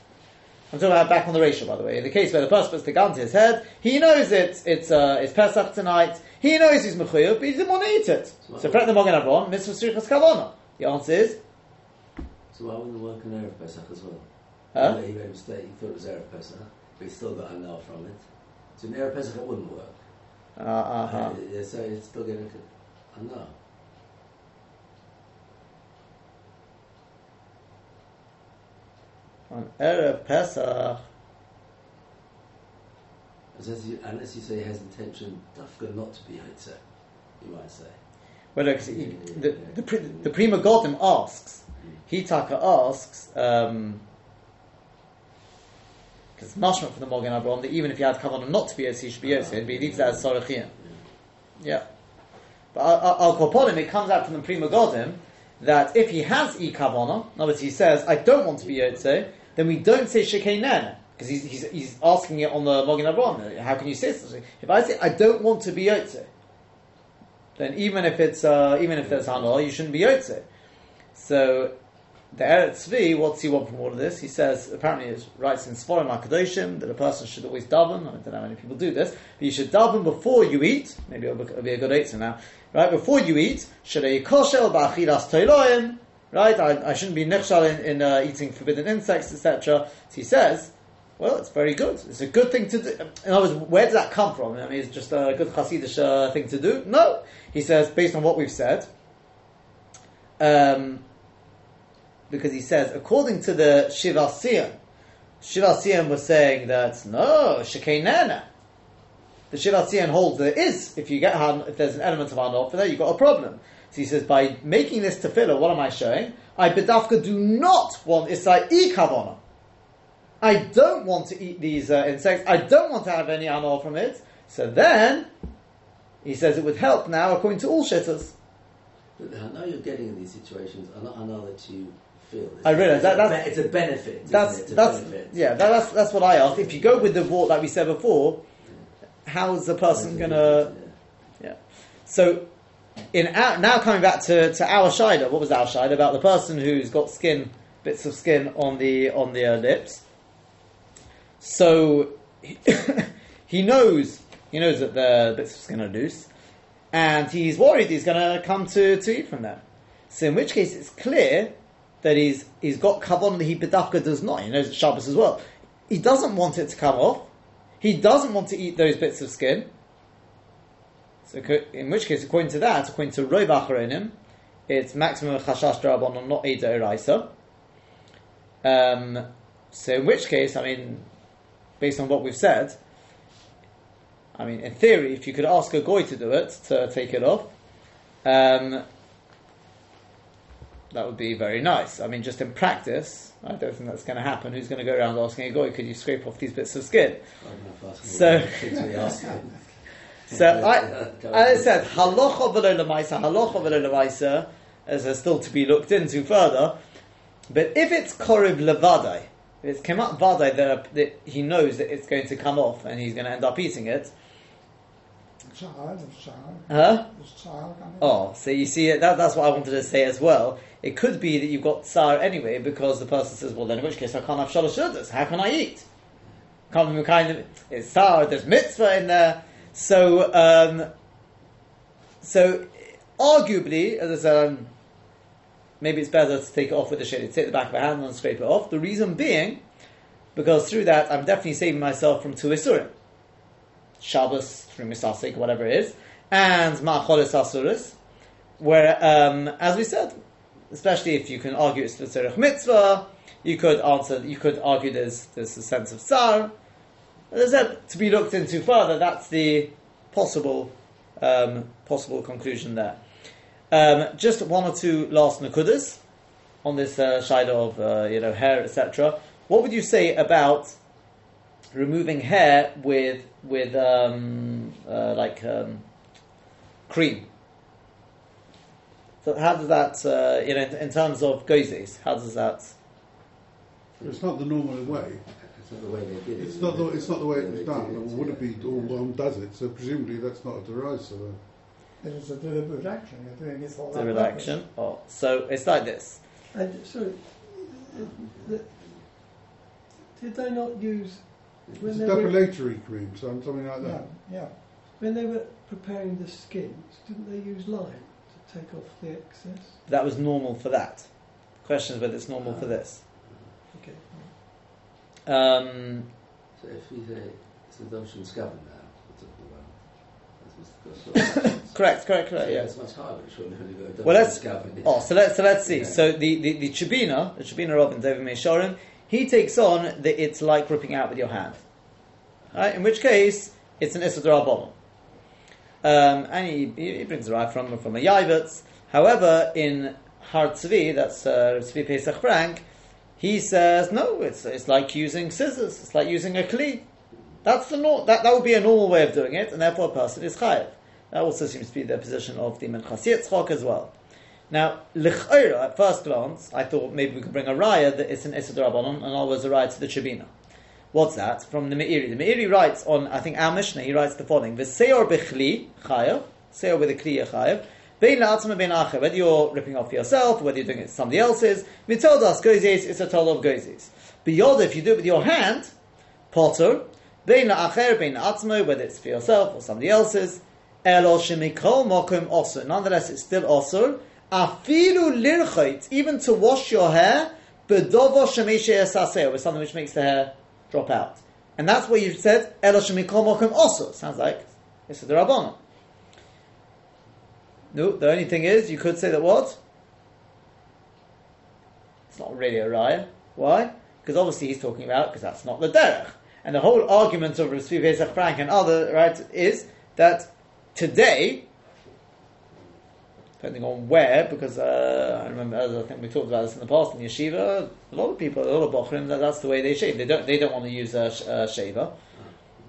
I'm talking about back on the ratio, by the way. In the case where the person puts the gun to his head, he knows it's it's uh, it's Pesach tonight. He knows he's mechuyev, but he didn't want to eat it. So, fret the Magen Avraham, mitzvah kavana. The answer is, So why wouldn't it work in Erev Pesach as well? Huh? He made a mistake, he thought it was Erev Pesach, but he still got a now from it. So in Erev Pesach it wouldn't work. Uh, uh-huh. Uh, yeah, so it's still getting a no. on Erev Pesach, Unless you, say he has intention, dafka not to be Yitzhak, you might say. well, look, the, the, pri- the Pri Megadim asks, Hitaka asks, um, because mashma for the Magen Avraham that even if you had kavanah not to be Yossi, you should be Yossi, and he leaves that as Sorachiyah. Yeah. But Al Kopolim, it comes out from the Pri Megadim that if he has E kavanah, in other he says, I don't want to be Yotze, then we don't say Shekei Nana. Because he's, he's, he's asking it on the Magen Avraham. How can you say something? If I say, I don't want to be Yotze, then even if it's uh, even if there's hanor, you shouldn't be yotze. So the Eretz Tzvi, what's he want from all of this? He says apparently it writes in Sforim Hakadoshim that a person should always daven. I don't know how many people do this, but you should daven before you eat. Maybe it'll be, it'll be a good answer now. Right before you eat, should a koshel ba'achilas toiloim. Right, I, I shouldn't be nechshal in, in uh, eating forbidden insects, etc. So he says, well, it's very good. It's a good thing to do. In other words, where does that come from? I mean, it's just a good Hasidic uh, thing to do? No. He says, based on what we've said, um, because he says, according to the Shiva Sion, Shiva Sion was saying that, no, Shekei Nana. The Shiva Sion holds there is, if you get if there's an element of Hanor for there, you've got a problem. So he says, by making this tefillah, what am I showing? I bedafka do not want Isai e kavana. I don't want to eat these uh, insects. I don't want to have any anor from it. So then, he says it would help now, according to all shitters. But I know you're getting in these situations. Know that you feel. It's I realise that- that's- it's a benefit. That's it? That's benefit. yeah. That, that's that's what I asked. If you go with the wart like we said before, how's the person gonna? Yeah. So, in our, now coming back to, to our shida, what was our shida about the person who's got skin bits of skin on the on the uh, lips? So he, he knows he knows that the bits of skin are loose, and he's worried he's going to come to, to eat from them. So in which case, it's clear that he's he's got kavon that he bedafka does not. He knows it's Shabbos as well. He doesn't want it to come off. He doesn't want to eat those bits of skin. So, in which case, according to that, according to Rov Acharonim, it's maximum chashash drabanon, not eda eraisa. Um, so, in which case, I mean, based on what we've said, I mean, in theory, if you could ask a goy to do it, to take it off, um, that would be very nice. I mean, just in practice, I don't think that's going to happen. Who's going to go around asking a goy, could you scrape off these bits of skin? I don't know if asking So- all the kids we ask them. So I, as I said, halacha v'lo lemaisa, halacha v'lo lemaisa, as is still to be looked into further. But if it's korib levadai, if it's kemat vadai that, uh, that he knows that it's going to come off and he's going to end up eating it, Child, child, huh? there's child coming. Oh, so you see, that, that's what I wanted to say as well. It could be that you've got tsar anyway because the person says, well, then in which case I can't have shalosh shudas. How can I eat? Can't be kind of it's tsar. There's mitzvah in there. So, um, so arguably, as I said, um, maybe it's better to take it off with the shade. Take the back of a hand and scrape it off. The reason being, because through that I'm definitely saving myself from two isurim. Shabbos through misasik, whatever it is, and ma'acholis asuris, where, um, as we said, especially if you can argue it's tzarech mitzvah, you could answer, you could argue there's there's a sense of tsar. I said, to be looked into further, that's the possible um, possible conclusion there. Um, just one or two last nakudas on this uh, of uh, you know hair, etc. What would you say about removing hair with with um, uh, like um, cream? So how does that, uh, you know, in, in terms of gozes, how does that? It's not the normal way. It's not the way they did it. It's not the, it's not the way it was done. did it, would yeah. it be all one does it? So presumably that's not a derisive. It is a deliberate action, you're doing it for The that redaction. Oh, so it's like this. And sorry, the, did they not use It's when a they were depilatory cream, so something like that. Yeah, yeah. when they were preparing the skins? Didn't they use lime to take off the excess? That was normal for that. The question is whether it's normal for this. Okay. Um, So if he's a, it's a Doshin Scaven now, we're talking about. That's Mr. Goswell. correct, correct, correct. Yeah, Yeah. it's much harder, surely, when you go Well, let's- Scaven. Oh, so let's so let's see. Yeah. So the the, the Chabina, the Chabina Robin David Meisharim, he takes on that it's like ripping out with your hand. Right? In which case, it's an Isidra Rabbanon. Um, and he, he brings a right from from a Yaivetz. However, in Har Tzvi, that's uh, Tzvi Pesach Frank, he says no. It's it's like using scissors. It's like using a kli. That's the nor- that that would be a normal way of doing it, and therefore a person is chayiv. That also seems to be the position of the Menchas Yitzchok as well. Now, l'chayra, at first glance, I thought maybe we could bring a raya that it's an Issa and I was a raya to the Chabina. What's that? From the Meiri. The Meiri writes on, I think, our Mishnah, he writes the following, V'seor b'chli, chayav, seor with a kli, chayav, bein la'atzma bein acher, whether you're ripping off for yourself, whether you're doing it to somebody else's, mitodas gozes, it's a toll of gozes. Beyond, if you do it with your hand, potter, bein la'acher, bein la'atzma, whether it's for yourself or somebody else's, elo shemikol mokum osur. Nonetheless, it's still osur. Afilu lirchait, even to wash your hair, bedovo shemeshe esaseo, with something which makes the hair drop out. And that's what you've said, elo shemikol osur. Sounds like it's the Rabbanon. No, the only thing is, you could say that what? It's not really a raya. Why? Because obviously he's talking about, because that's not the derech. And the whole argument of Rav Frank and other, right, is that today, depending on where, because uh, I remember, as I think we talked about this in the past in yeshiva, a lot of people, a lot of bochrim, that, that's the way they shave. They don't, they don't want to use a, a shaver.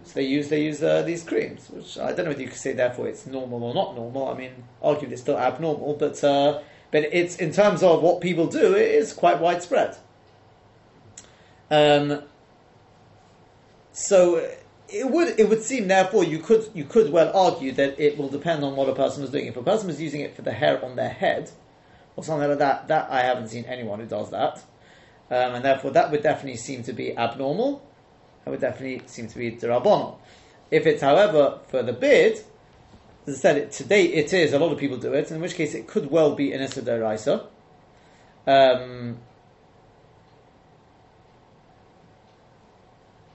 So they use they use uh, these creams, which I don't know whether you could say therefore it's normal or not normal. I mean, arguably it's still abnormal, but uh, but it's in terms of what people do, it is quite widespread. Um, so it would it would seem therefore you could you could well argue that it will depend on what a person is doing. If a person is using it for the hair on their head or something like that, that I haven't seen anyone who does that, um, and therefore that would definitely seem to be abnormal. That would definitely seem to be derabon. If it's, however, for the bid, as I said, it, today it is. A lot of people do it. In which case, it could well be an deraisa. Um,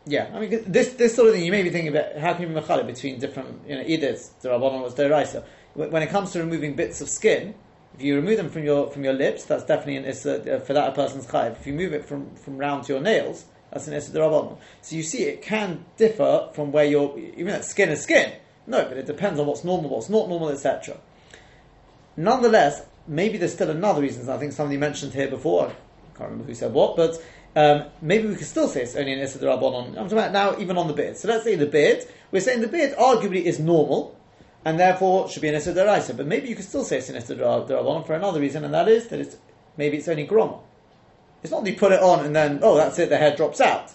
Yeah, I mean this this sort of thing. You may be thinking about how can you be mechalek between different, you know, either it's derabbanon or it's deraisa. When it comes to removing bits of skin, if you remove them from your from your lips, that's definitely an issa uh, for that a person's chayiv. If you move it from from round to your nails, that's an issa derabbanon. So you see, it can differ from where you're. Even that skin is skin. No, but it depends on what's normal, what's not normal, etc. Nonetheless, maybe there's still another reason. I think somebody mentioned here before. I can't remember who said what, but um, maybe we could still say it's only an Issa Rabbanon. I'm talking about now even on the beard. So let's say the beard. We're saying the beard arguably is normal, and therefore should be an Issa Deraisa. But maybe you could still say it's an Issa Rabbanon for another reason, and that is that it's maybe it's only groma. It's not that you put it on and then, oh, that's it, the hair drops out.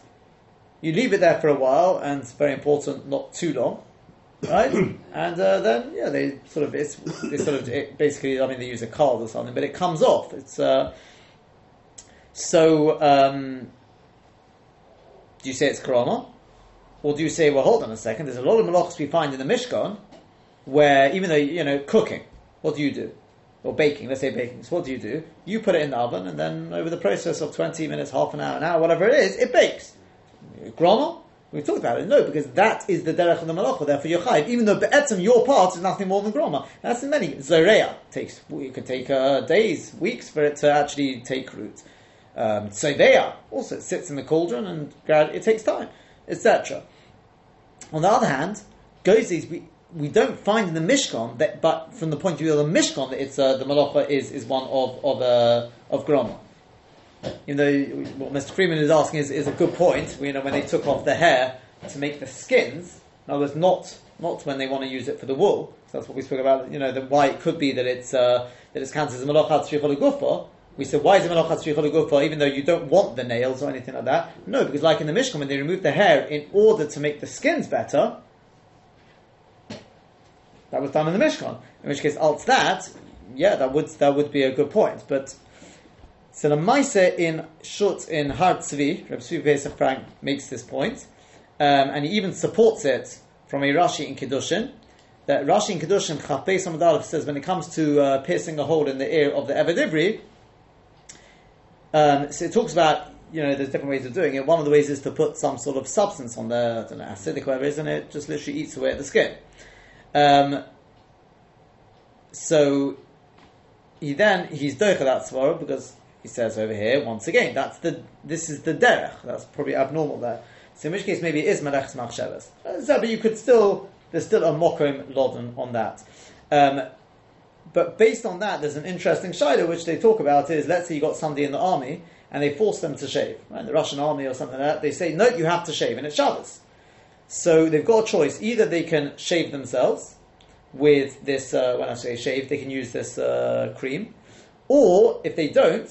You leave it there for a while, and it's very important, not too long, right? and uh, then, yeah, they sort of, it's, they sort of, it basically, I mean, they use a card or something, but it comes off. It's, uh, so, um, do you say it's karama? Or do you say, well, hold on a second, there's a lot of malachas we find in the Mishkan where, even though, you know, cooking, what do you do? Or baking, let's say baking. So what do you do? You put it in the oven, and then over the process of 20 minutes, half an hour, an hour, whatever it is, it bakes. Grama? We talked about it. No, because that is the derech of the malacha. Therefore, you're chayiv. Even though be'etzim, your part is nothing more than grama. That's in many. Zoreya takes. It could take uh, days, weeks for it to actually take root. Um, Tzeveya also sits in the cauldron and it takes time, etc. On the other hand, gozis we we don't find in the Mishkan that, but from the point of view of the Mishkan, it's uh, the malacha is, is one of of uh, of groma. You know what Mr. Freeman is asking is, is a good point. You know when they took off the hair to make the skins. In other words, not not when they want to use it for the wool. So that's what we spoke about. You know the, why it could be that it's uh, that it's counted as a malacha tzrichol gufa. We said why is it malacha tzrichol gufa even though you don't want the nails or anything like that? No, because like in the Mishkan when they remove the hair in order to make the skins better, that was done in the Mishkan. In which case, alt that, yeah, that would that would be a good point. But so the Maise in Shut in Har Tzvi, Reb Tzvi Frank makes this point, um, and he even supports it from a Rashi in Kiddushin. That Rashi in Kiddushin Chapei Samadalef says when it comes to uh, piercing a hole in the ear of the Eved Ivri, um, so it talks about you know there's different ways of doing it. One of the ways is to put some sort of substance on there, I don't acidic whatever is, and it just literally eats away at the skin. Um, so he then he's doicha that svara because he says over here once again that's the this is the derech that's probably abnormal there. So in which case maybe it is melech's machshavas. So, but you could still there's still a mokom loden on that. Um, but based on that, there's an interesting shaila which they talk about is let's say you got somebody in the army and they force them to shave, right? The Russian army or something like that. They say no, you have to shave, and it's Shabbos. So they've got a choice: either they can shave themselves with this. Uh, when I say shave, they can use this uh, cream, or if they don't,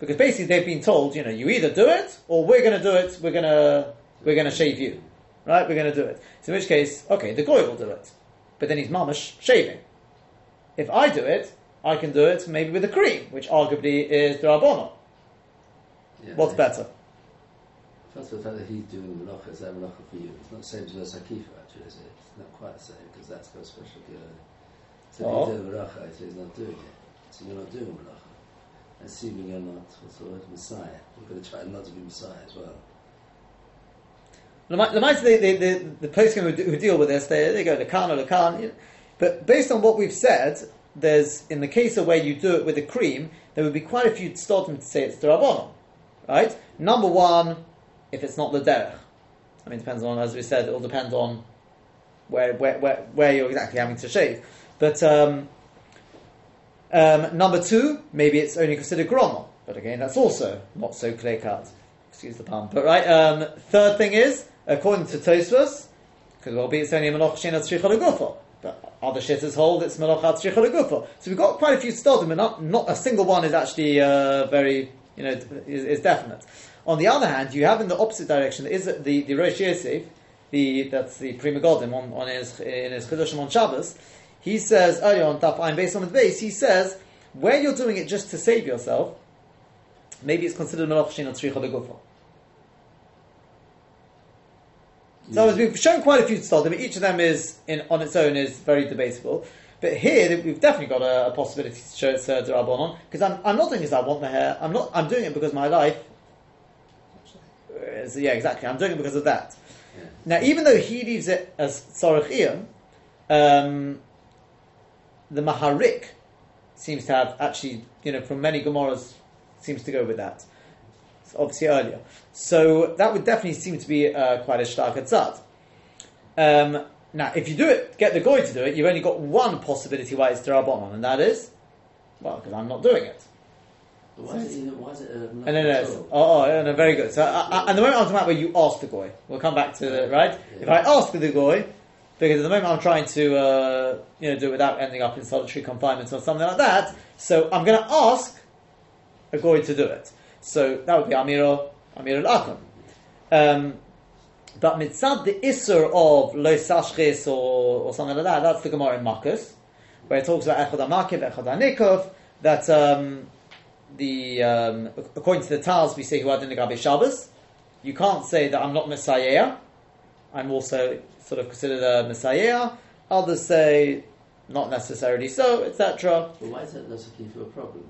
because basically they've been told, you know, you either do it or we're going to do it. We're going to we're going to shave you, right? We're going to do it. So in which case, okay, the goy will do it, but then he's mamish shaving. If I do it, I can do it maybe with a cream, which arguably is drabono. Yeah, What's yeah. better? First of all, the fact that he's doing the malacha is that malacha for you. It's not the same as the sakifa, actually, is it? It's not quite the same because that's got a special gear. So Oh. if you oh. do the malacha, he's not doing it. So you're not doing malacha. Assuming you're not what's the word, Messiah. You're going to try not to be Messiah as well. The the, the, the, the, the poskim who, do- who deal with this, they, they go to Khan or the Khan. You know. But based on what we've said, there's in the case of where you do it with a cream, there would be quite a few stotim to say it's derabbanon, right? Number one, if it's not the derech. I mean, it depends on, as we said, it all depends on where where, where, where you're exactly having to shave. But um, um, number two, maybe it's only considered groma. But again, that's also not so clear cut. Excuse the pun. But right, um, third thing is, according to Tosfos, could well be it's only a Legufo. But other shitters hold it's Tzricha Legufo. So we've got quite a few Stodim, but not, not a single one is actually uh, very, you know, is, is definite. On the other hand, you have in the opposite direction, is the, the Rosh Yosef, the, that's the Pri Megadim on, on his, in his Kedushim on Shabbos, he says, earlier on Taf Ein based on the base, he says, where you're doing it just to save yourself, maybe it's considered Melach Shein Tzricha. So as we've shown quite a few Stodim, each of them is in, on its own is very debatable. But here we've definitely got a, a possibility to show it's uh, Durabonon because I'm, I'm not doing this. I want the hair. I'm not. I'm doing it because my life. Is, yeah, exactly. I'm doing it because of that. Yeah. Now, even though he leaves it as Tzorach um, the Maharik seems to have actually, you know, from many Gemaras, seems to go with that. Obviously earlier. So that would definitely seem to be uh, quite a stark tzad. Um, now, if you do it, get the goy to do it, you've only got one possibility why it's Darabonon, and that is, well, because I'm not doing it. Why is it, why is it uh, then, at uh, oh, oh, no, very good. So, uh, uh, and the moment I'm talking about where you ask the goy, we'll come back to the right. If I ask the goy, because at the moment I'm trying to, uh, you know, do it without ending up in solitary confinement or something like that. So I'm going to ask a goy to do it. So that would be Amiro, Amir al Um But mitzad the isser of lo or, or something like that, that's the Gemara in Makos, where it talks about echad amakiv, echad anikov, that um, the um, according to the Taz, we say had the Shabbos. You can't say that I'm not Messiah. I'm also sort of considered a Messiah. Others say not necessarily so, etc. But why is that necessarily a problem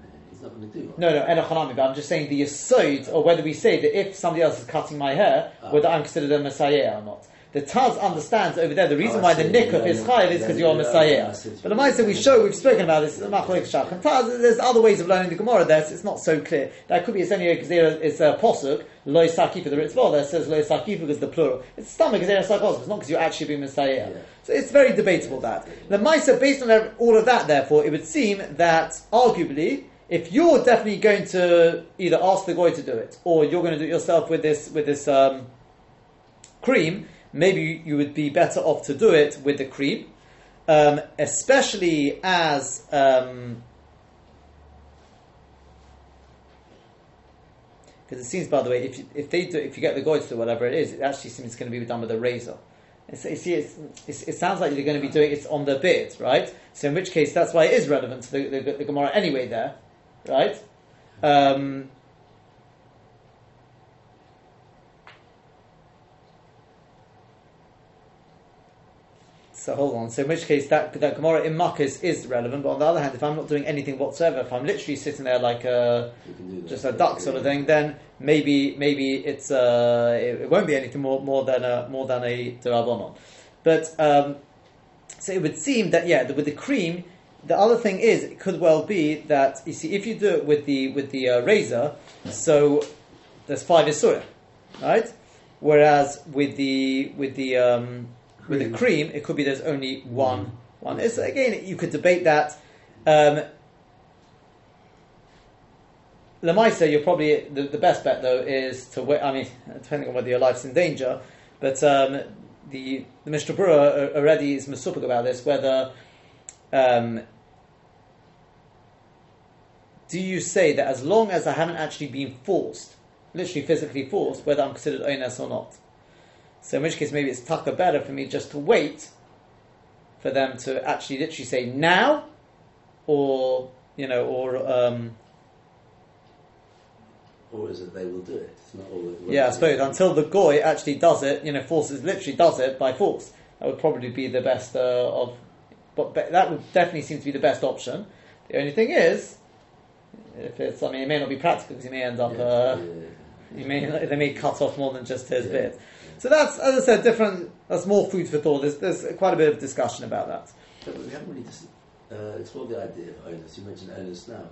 here? He's not going to. No, no, Enochanami, but I'm just saying the Yesod, or whether we say that if somebody else is cutting my hair, Ah. whether I'm considered a Messiah or not. The Taz understands over there the reason Oh, why the. Nikuf Yeah, is yeah. chayiv is because you're a Yeah, Messiah. But the Maisa we show, we've spoken about this, Shach and Taz, there's other ways of learning the Gemara there, so it's not so clear. That could be, it's only it's a Posuk, Lo Saki for the Ritzvah, that says Lo Saki because the plural. It's stomach Sakos, it's not because you're actually being Messiah. Yeah. So it's very debatable that. The Maisa, based on all of that, therefore, it would seem that arguably, if you're definitely going to either ask the guy to do it, or you're going to do it yourself with this with this um, cream, maybe you would be better off to do it with the cream, um, especially as um, because it seems, by the way, if you, if they do, if you get the goy to do whatever it is, it actually seems it's going to be done with a razor. It's, you see, it's, it's, it sounds like you're going to be doing it on the beard, right? So in which case, that's why it is relevant to the, the, the Gemara anyway. There, right? Um, so hold on. So in which case, that that Gemara in Makos is relevant. But on the other hand, if I'm not doing anything whatsoever, if I'm literally sitting there like a You can do that. just a duck sort of thing, then maybe maybe it's uh, it, it won't be anything more more than a more than a derabonon. But um, so it would seem that yeah, with the cream, the other thing is it could well be that you see if you do it with the with the uh, razor, so there's five isura, right? Whereas with the with the um, with the cream, it could be there's only one one. It's, again, you could debate that. Um, Lemaisa, you're probably the, the best bet though is to wait. I mean, depending on whether your life's in danger, but um, the the Mishnah Berurah already is masupik about this. Whether um, do you say that as long as I haven't actually been forced, literally physically forced, whether I'm considered ones or not? So in which case, maybe it's tucker better for me just to wait for them to actually literally say now, or you know, or um, Or is it they will do it? It's not always. Yeah, I suppose until the goy actually does it, you know, forces literally does it by force. That would probably be the best uh, of, but, but that would definitely seem to be the best option. The only thing is, if it's, I mean, it may not be practical because he may end up, uh, he may they may cut off more than just his Yeah. bit. So that's, as I said, different. That's more food for thought. There's, there's quite a bit of discussion about that. But we haven't really just uh, explored the idea of onus. You mentioned onus now.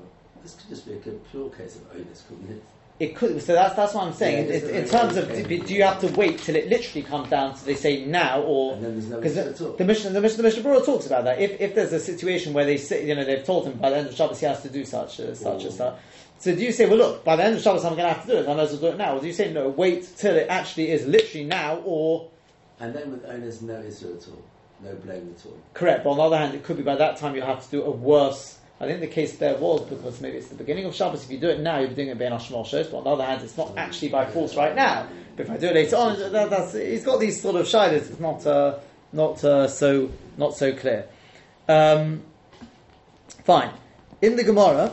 This could just be a pure case of onus, couldn't it? It could. So that's that's what I'm saying. Yeah, in, it's in terms of, okay. do you have to wait till it literally comes down to they say now or And then there's no because all. the, mission the mission the Berurah talks about that. If if there's a situation where they say you know they've told him by the end of Shabbos he has to do such uh, such and such. So do you say, well, look, by the end of Shabbos, I'm going to have to do it, I might as well do it now? Or do you say, no, wait till it actually is literally now, or And then with owners, no issue at all, no blame at all. correct? But on the other hand, it could be by that time you'll have to do a worse. I think the case there was because maybe it's the beginning of Shabbos. If you do it now, you're doing it Ben Hashmoshes. But on the other hand, it's not actually by force right now. But if I do it later on, that, that's, he's got these sort of shilas. It's not uh, not uh, so not so clear. Um, fine. In the Gemara,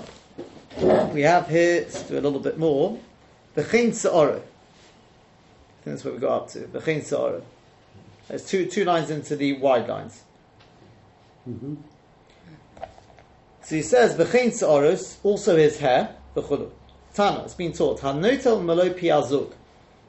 we have here. Let's do a little bit more. V'chein se'oro. I think that's what we got up to. V'chein se'oro. There's two two lines into the wide lines. Mm-hmm. So he says, V'chein se'oros, also his hair, v'chulu. Tana, it's been taught, Hanotel malo piazuk.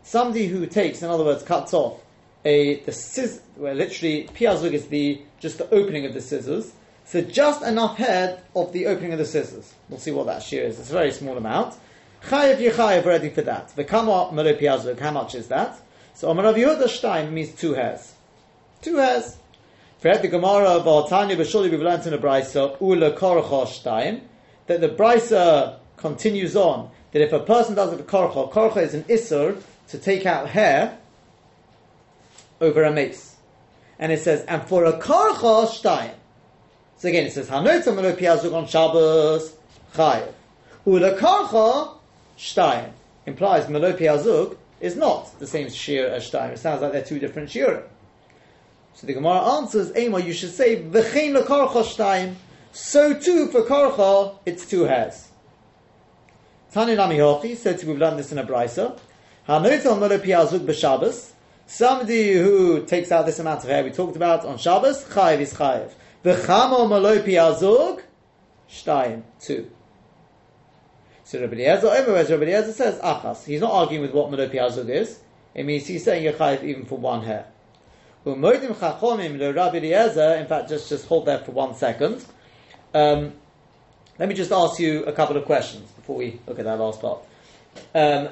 Somebody who takes, in other words, cuts off a, the scissors, well, literally, piazuk is the, just the opening of the scissors. So just enough hair of the opening of the scissors. We'll see what that shear is. It's a very small amount. Chayev yechayev ready for that. V'kama malo piazuk, how much is that? So Amarav Yehuda Stein means two hairs. Two hairs. Fred the Gemara Baltanya B'Shuli we've learned in the Brisa Ula Korcha Shtaim that the Brisa continues on that if a person does a Korcha, Korcha is an Isser to take out hair over a mace. And it says, and for a Korcha Shtaim. So again it says, Hanotam Melo Piazuk on Shabbos Chayev. Ula Korcha Shtaim implies Melo Piazuk is not the same shear as Shtaim. It sounds like they're two different shiurim. So the Gemara answers, Ema, you should say, V'chein lekarcha shtayim. So too for karcha, it's two hairs. Tani Nami Hochi, said to we've learned this in a brisa. Hanotel molo piazuk b'Shabbos. Somebody who takes out this amount of hair we talked about on Shabbos, chayiv is chayiv. V'chamo molo piazuk, shtayim, two. So Rabbi Eliezer, Omer, whereas Rabbi Eliezer says, achas. He's not arguing with what molo piazuk is. It means he's saying you're chayiv even for one hair. In fact, just just hold there for one second. Um, let me just ask you a couple of questions before we look at that last part. Um,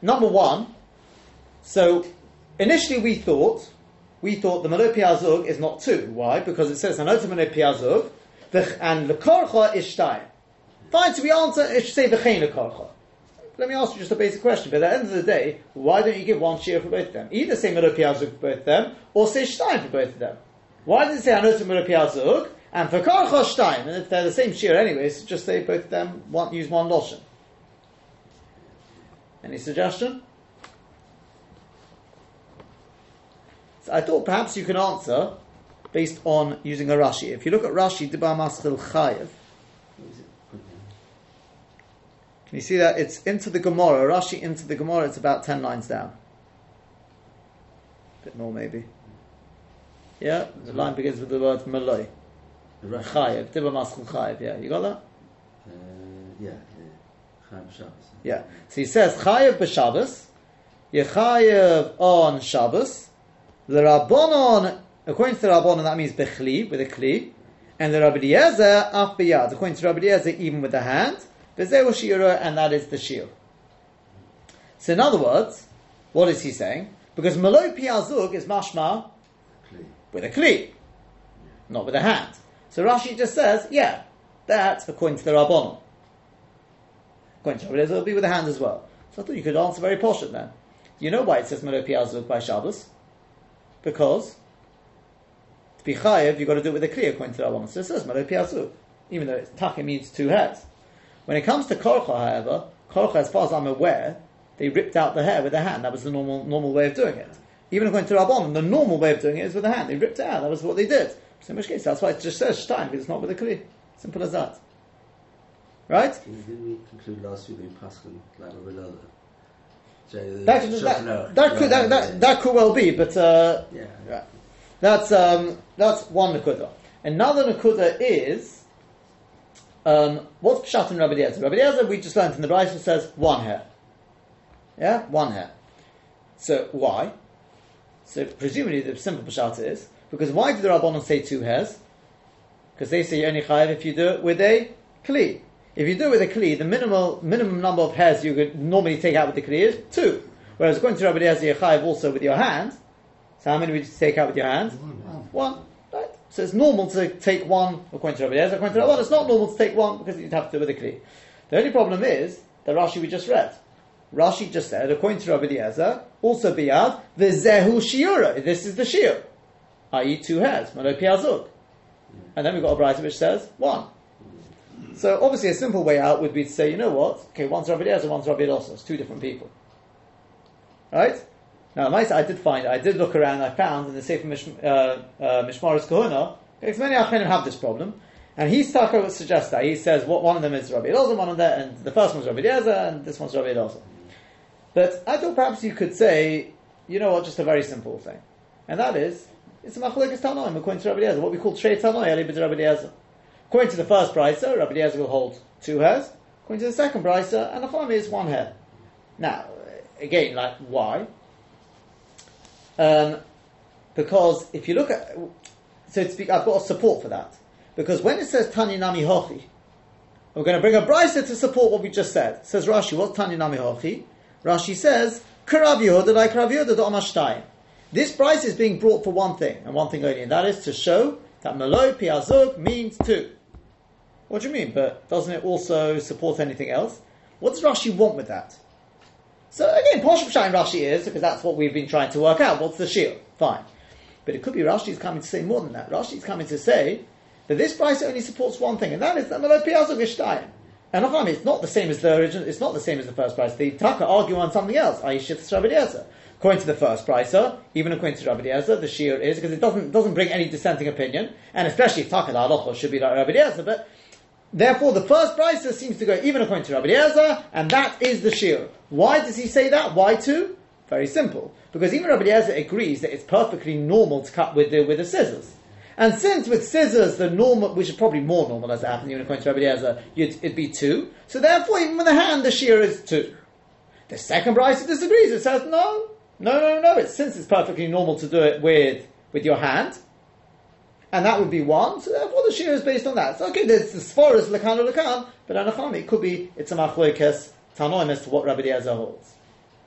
number one. So initially we thought we thought the malo piazug is not two. Why? Because it says hanota malo piazug, and the lekorcha is shtayim. Fine. So we answer. It should say v'chein lekorcha. Let me ask you just a basic question. But at the end of the day, why don't you give one share for both of them? Either say Melo Piazuk for both of them, or say Stein for both of them. Why does it say Anotim Melo Piazuk, and for Karcha Stein? And if they're the same share anyway, so just say both of them want, use one Loshen. Any suggestion? So I thought perhaps you can answer based on using a Rashi. If you look at Rashi, Dibar Maschil Chayev, What is it? Okay. Can you see that? It's into the Gemara. Rashi into the Gemara, it's about 10 lines down. A bit more, maybe. Yeah? The line begins with the word Russian- Chayev. Dibba Maskul Chayev. Yeah. You got that? Uh, yeah, yeah. Shabbos. Yeah. So he says, Chayev b'Shabbos. Yechayev on Shabbos. The Rabbonon, according to the Rabbonon, that means Bechli, with a Kli. And the Rabbi Eliezer, Af b'yad. According to Rabbi Eliezer, even with the hand. V'zehu shi'ura, and that is the shiur. So in other words, what is he saying? Because Malo Piazug is mashma with a kli, not with a hand. So Rashi just says, yeah, that's according to the Rabbanon. According to Eliezer, it'll be with a hand as well. So I thought you could answer very posh it then. You know why it says Malo Piazug by Shabbos? Because to be chayev, you've got to do it with a kli according to the Rabbanon. So it says Malo Piazug, even though it's taka means two heads. When it comes to korcha, however, korcha, as far as I'm aware, they ripped out the hair with their hand. That was the normal normal way of doing it. Even according to Rabbanon, the normal way of doing it is with the hand. They ripped it out. That was what they did. So in which case, that's why it just says shtaim, because it's not with a kli. Simple as that. Right? Didn't we conclude last week in Pascal, like with another? That, uh, that, no, that, could, that, that, that could well be, but uh, yeah. Right. That's um, that's one nakuda. Another nakuda is um, what's pshat in Rabbi Eliezer? Rabbi Eliezer, we just learned in the Brisa says one hair. Yeah, one hair. So why? So presumably the simple pshat is because why did the Rabbanon say two hairs? Because they say you're only chayav if you do it with a kli. If you do it with a kli, the minimal minimum number of hairs you could normally take out with the kli is two. Whereas according to Rabbi Eliezer, you're chayav also with your hand. So how many would you take out with your hand? One. Right? So it's normal to take one according to Rabbi Eliezer. According to Rabbi, it's not normal to take one because you'd have to do with a kli. The only problem is the Rashi we just read. Rashi just said, according to Rabbi Eliezer, also biyad, zehu shiura. This is the shiur, i.e. two hairs, malo piazug. And then we've got a bride which says one. So obviously a simple way out would be to say, you know what? Okay, one's Rabbi Eliezer, one's Rabbi Eliezer. It's two different people. Right? Now, I did find, I did look around, I found in the Sefer Mish, uh, uh, Mishmaris Kahuna, many Achrenim have this problem, and he's Taka suggests that. He says what one of them is Rabbi Elazar, one of them, and the first one's Rabbi Eliezer, and this one's Rabbi Elazar. But I thought perhaps you could say, you know what, just a very simple thing, and that is, it's a machlokes tanoim according to Rabbi Eliezer, what we call trei tanoi eli b'd Rabbi Eliezer. According to the first brisa, Rabbi Eliezer will hold two hairs. According to the second brisa, and the is one hair. Now, again, like why? Um, because if you look at, so to speak, I've got a support for that. Because when it says Tani Nami Hochi, we're going to bring a brisa to support what we just said. Says Rashi, what's Tani Nami Hochi? Rashi says, Karav Yehuda, like Karav Yehuda. This brisa is being brought for one thing, and one thing only, and that is to show that Malo Piazug means two. What do you mean? But doesn't it also support anything else? What does Rashi want with that? So again, Posh Pshaim Rashi is, because that's what we've been trying to work out. What's the shield? Fine. But it could be Rashi's coming to say more than that. Rashi's coming to say that this price only supports one thing, and that is that Melod Piazov Ishtayim. And I mean, it's not the same as the original, it's not the same as the first price. The Taka argue on something else, i.e. Shittas Rabbi. According to the first pricer, even according to Rabbi Eliezer, the shear is, because it doesn't, doesn't bring any dissenting opinion, and especially if Taka should be like Rabbi Eliezer, but Therefore, the first pricer seems to go even according to Rabbi Eliezer, and that is the shear. Why does he say that? Why two? Very simple. Because even Rabbi Eliezer agrees that it's perfectly normal to cut with the, with the scissors. And since with scissors, the normal, which is probably more normal as it happens even according to Rabbi Eliezer, it'd be two. So therefore, even with the hand, the shear is two. The second pricer disagrees. It says, no, no, no, no. It's, since it's perfectly normal to do it with, with your hand, and that would be one. So therefore, the shir is based on that. So okay, there's the sforas lekan or lekan, but anacham it could be it's a machlokes tanoim as to what Rabbi Eliezer holds.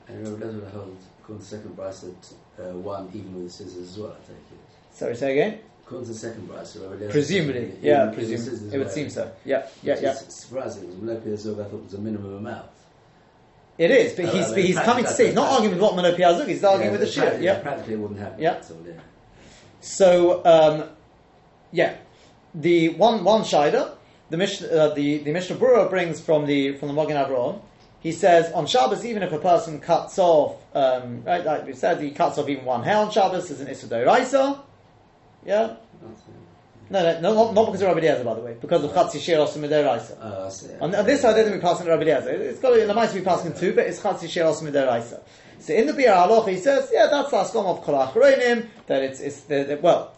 And Rabbi Eliezer holds, according to the second bracelet, uh, one even with the scissors as well, I take it. Sorry, say again. According to the second bracelet, Rabbi Eliezer. Presumably, yeah, presumably it would seem so. Yeah, yeah, Which yeah. is surprising, because Malachi Azov I thought was a minimum amount. It is, but Oh, he's I but mean, he's coming to say he's not arguing with what Manopi Azug, he's arguing Yeah, with the practically- Yeah. Practically it wouldn't happen. Yeah. all, yeah. So um, yeah, the one one shider, the Mish, uh, the the Mishnah Berurah brings from the from the Magen Avraham. He says on Shabbos, even if a person cuts off, um, right, like we said, he cuts off even one hair on Shabbos, is an Issa Doraisa. Yeah, it. no, no, no, not, not because of Rabbi Eliezer, by the way, because of Chatzi Shir Osim Doraisa. Oh, On, on this side, I think we pass on Rabbi Eliezer. It's got to, might be passing two, but it's Chatzi Shir Osim Doraisa. So in the Biur Halacha, he says, yeah, that's the Askom of Kol Achronim, that it's, it's the, the, well,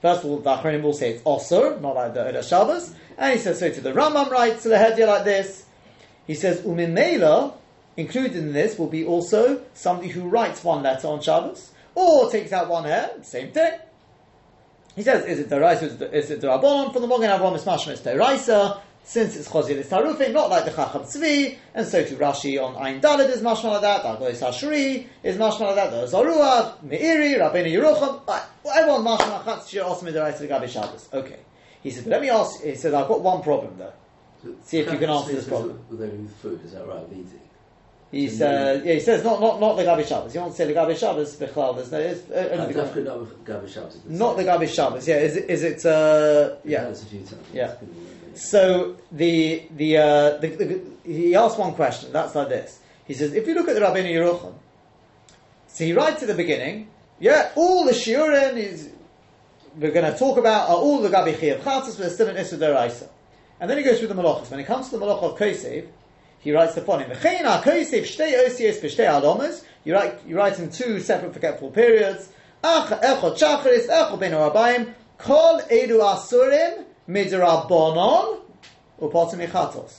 First of all, the Achronim will say it's Osir, not like the Oda Shabbos. And he says, so to the Rambam writes to the headgear like this. He says, Umimela, included in this will be also somebody who writes one letter on Shabbos, or takes out one hair, same thing. He says, is it the Deraisa, is it- is it Derabonon? From the Magen Avraham, Mashma, it's Deraisa. Since it's Chozil, it's Tarufim, not like the Chacham Tzvi, and so to Rashi on Ein Daled is Mashma like that, Argois Hashri is Mashma like that, the Zaruah, Meiri, Rabbeinu Yerucham, everyone Mashma Chatz Shir Osmi Deraisa Gabi Shabbos. Okay. He said, but let me ask, he said, I've got one problem though. So See if you can answer this problem. With only food, is that right? Eating. He said, yeah, he says, not, not, not the Gabi Shabbos. You want to say the Gabi Shabbos, Bechlal, there's no, it's, uh, only the Gabi- Shabbos. not the. Gabi Shabbos, yeah, is it, is it, uh, yeah. had a few times. Yeah. So the the, uh, the, the he asked one question. That's like this. He says, if you look at the Rabbeinu Yerucham, so he writes at the beginning, yeah, all the shiurim is we're going to talk about are all the Gabi Chiyav Chatzis, but they're still an Issa Deraisa. And then he goes through the Malachas. When it comes to the Malach of Kosev, he writes the following: Kosev. You write you write in two separate forgetful periods. Ach echot shacharis echot ben arabayim kol edu asurim midrabanon upatim ichatos.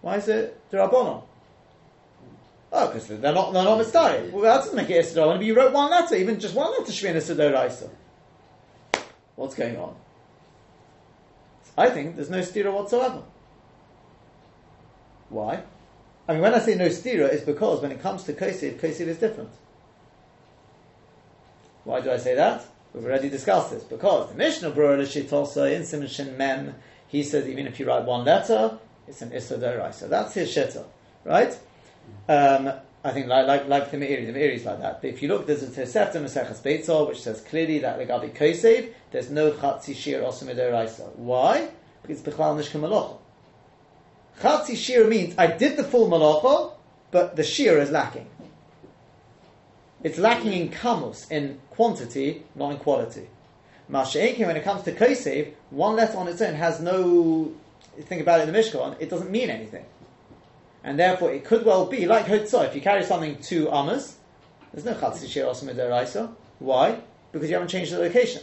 Why is it derabanon? Oh, because they're not they're not mistari. Well, that doesn't make it Issa But you wrote one letter, even just one letter should be What's going on? I think there's no stira whatsoever. Why? I mean, when I say no stira, it's because when it comes to Kosiv, Kosiv is different. Why do I say that? We've already discussed this. Because the Mishnah Berurah Shit also in Simon Mem, he says even if you write one letter, it's an Issa Deraisa. That's his Shitta, right? Um, I think like like like the Meiri, the Meiri is like that. But if you look, there's a Tosefta Maseches Beitzah which says clearly that Legabi Kosev, there's no Chatzi Shir Osam Deraisa. Why? Because it's Bichlal Nishka Malacha. Chatzi Shir means I did the full Malacha, but the Shir is lacking. It's lacking in kamus, in quantity, not in quality. Masha'ekin, when it comes to Kosev, one letter on its own has no, think about it in the Mishkan, it doesn't mean anything. And therefore, it could well be, like Hotzah, if you carry something to Amas, there's no Chatzi Shir Osam Why? Because you haven't changed the location.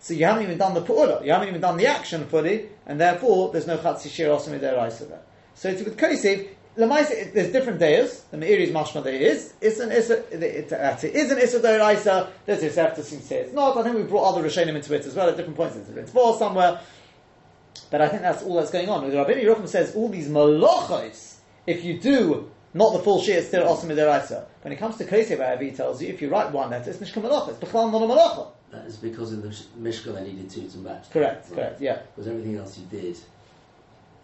So you haven't even done the Pu'ula, you haven't even done the action fully, and therefore, there's no Chatzi Shir Osam there. So it's with Kosev, Lamaisa, there's different days. The Meiri's mashma there is. It's an Issa, it is an Issa Deraisa. There's this after seems say it's not. I think we brought other Rishonim into it as well at different points. It's four somewhere. But I think that's all that's going on. The Rabbi Yerucham says all these malachos, if you do not the full shir, it's still awesome Deraisa. When it comes to Kosev, he tells you, if you write one letter, it's Nishka Malacha. It's Bechal not a Malacha. That is because in the sh- Mishkan they needed two to match. Correct, Right. correct, yeah. Because everything else you did.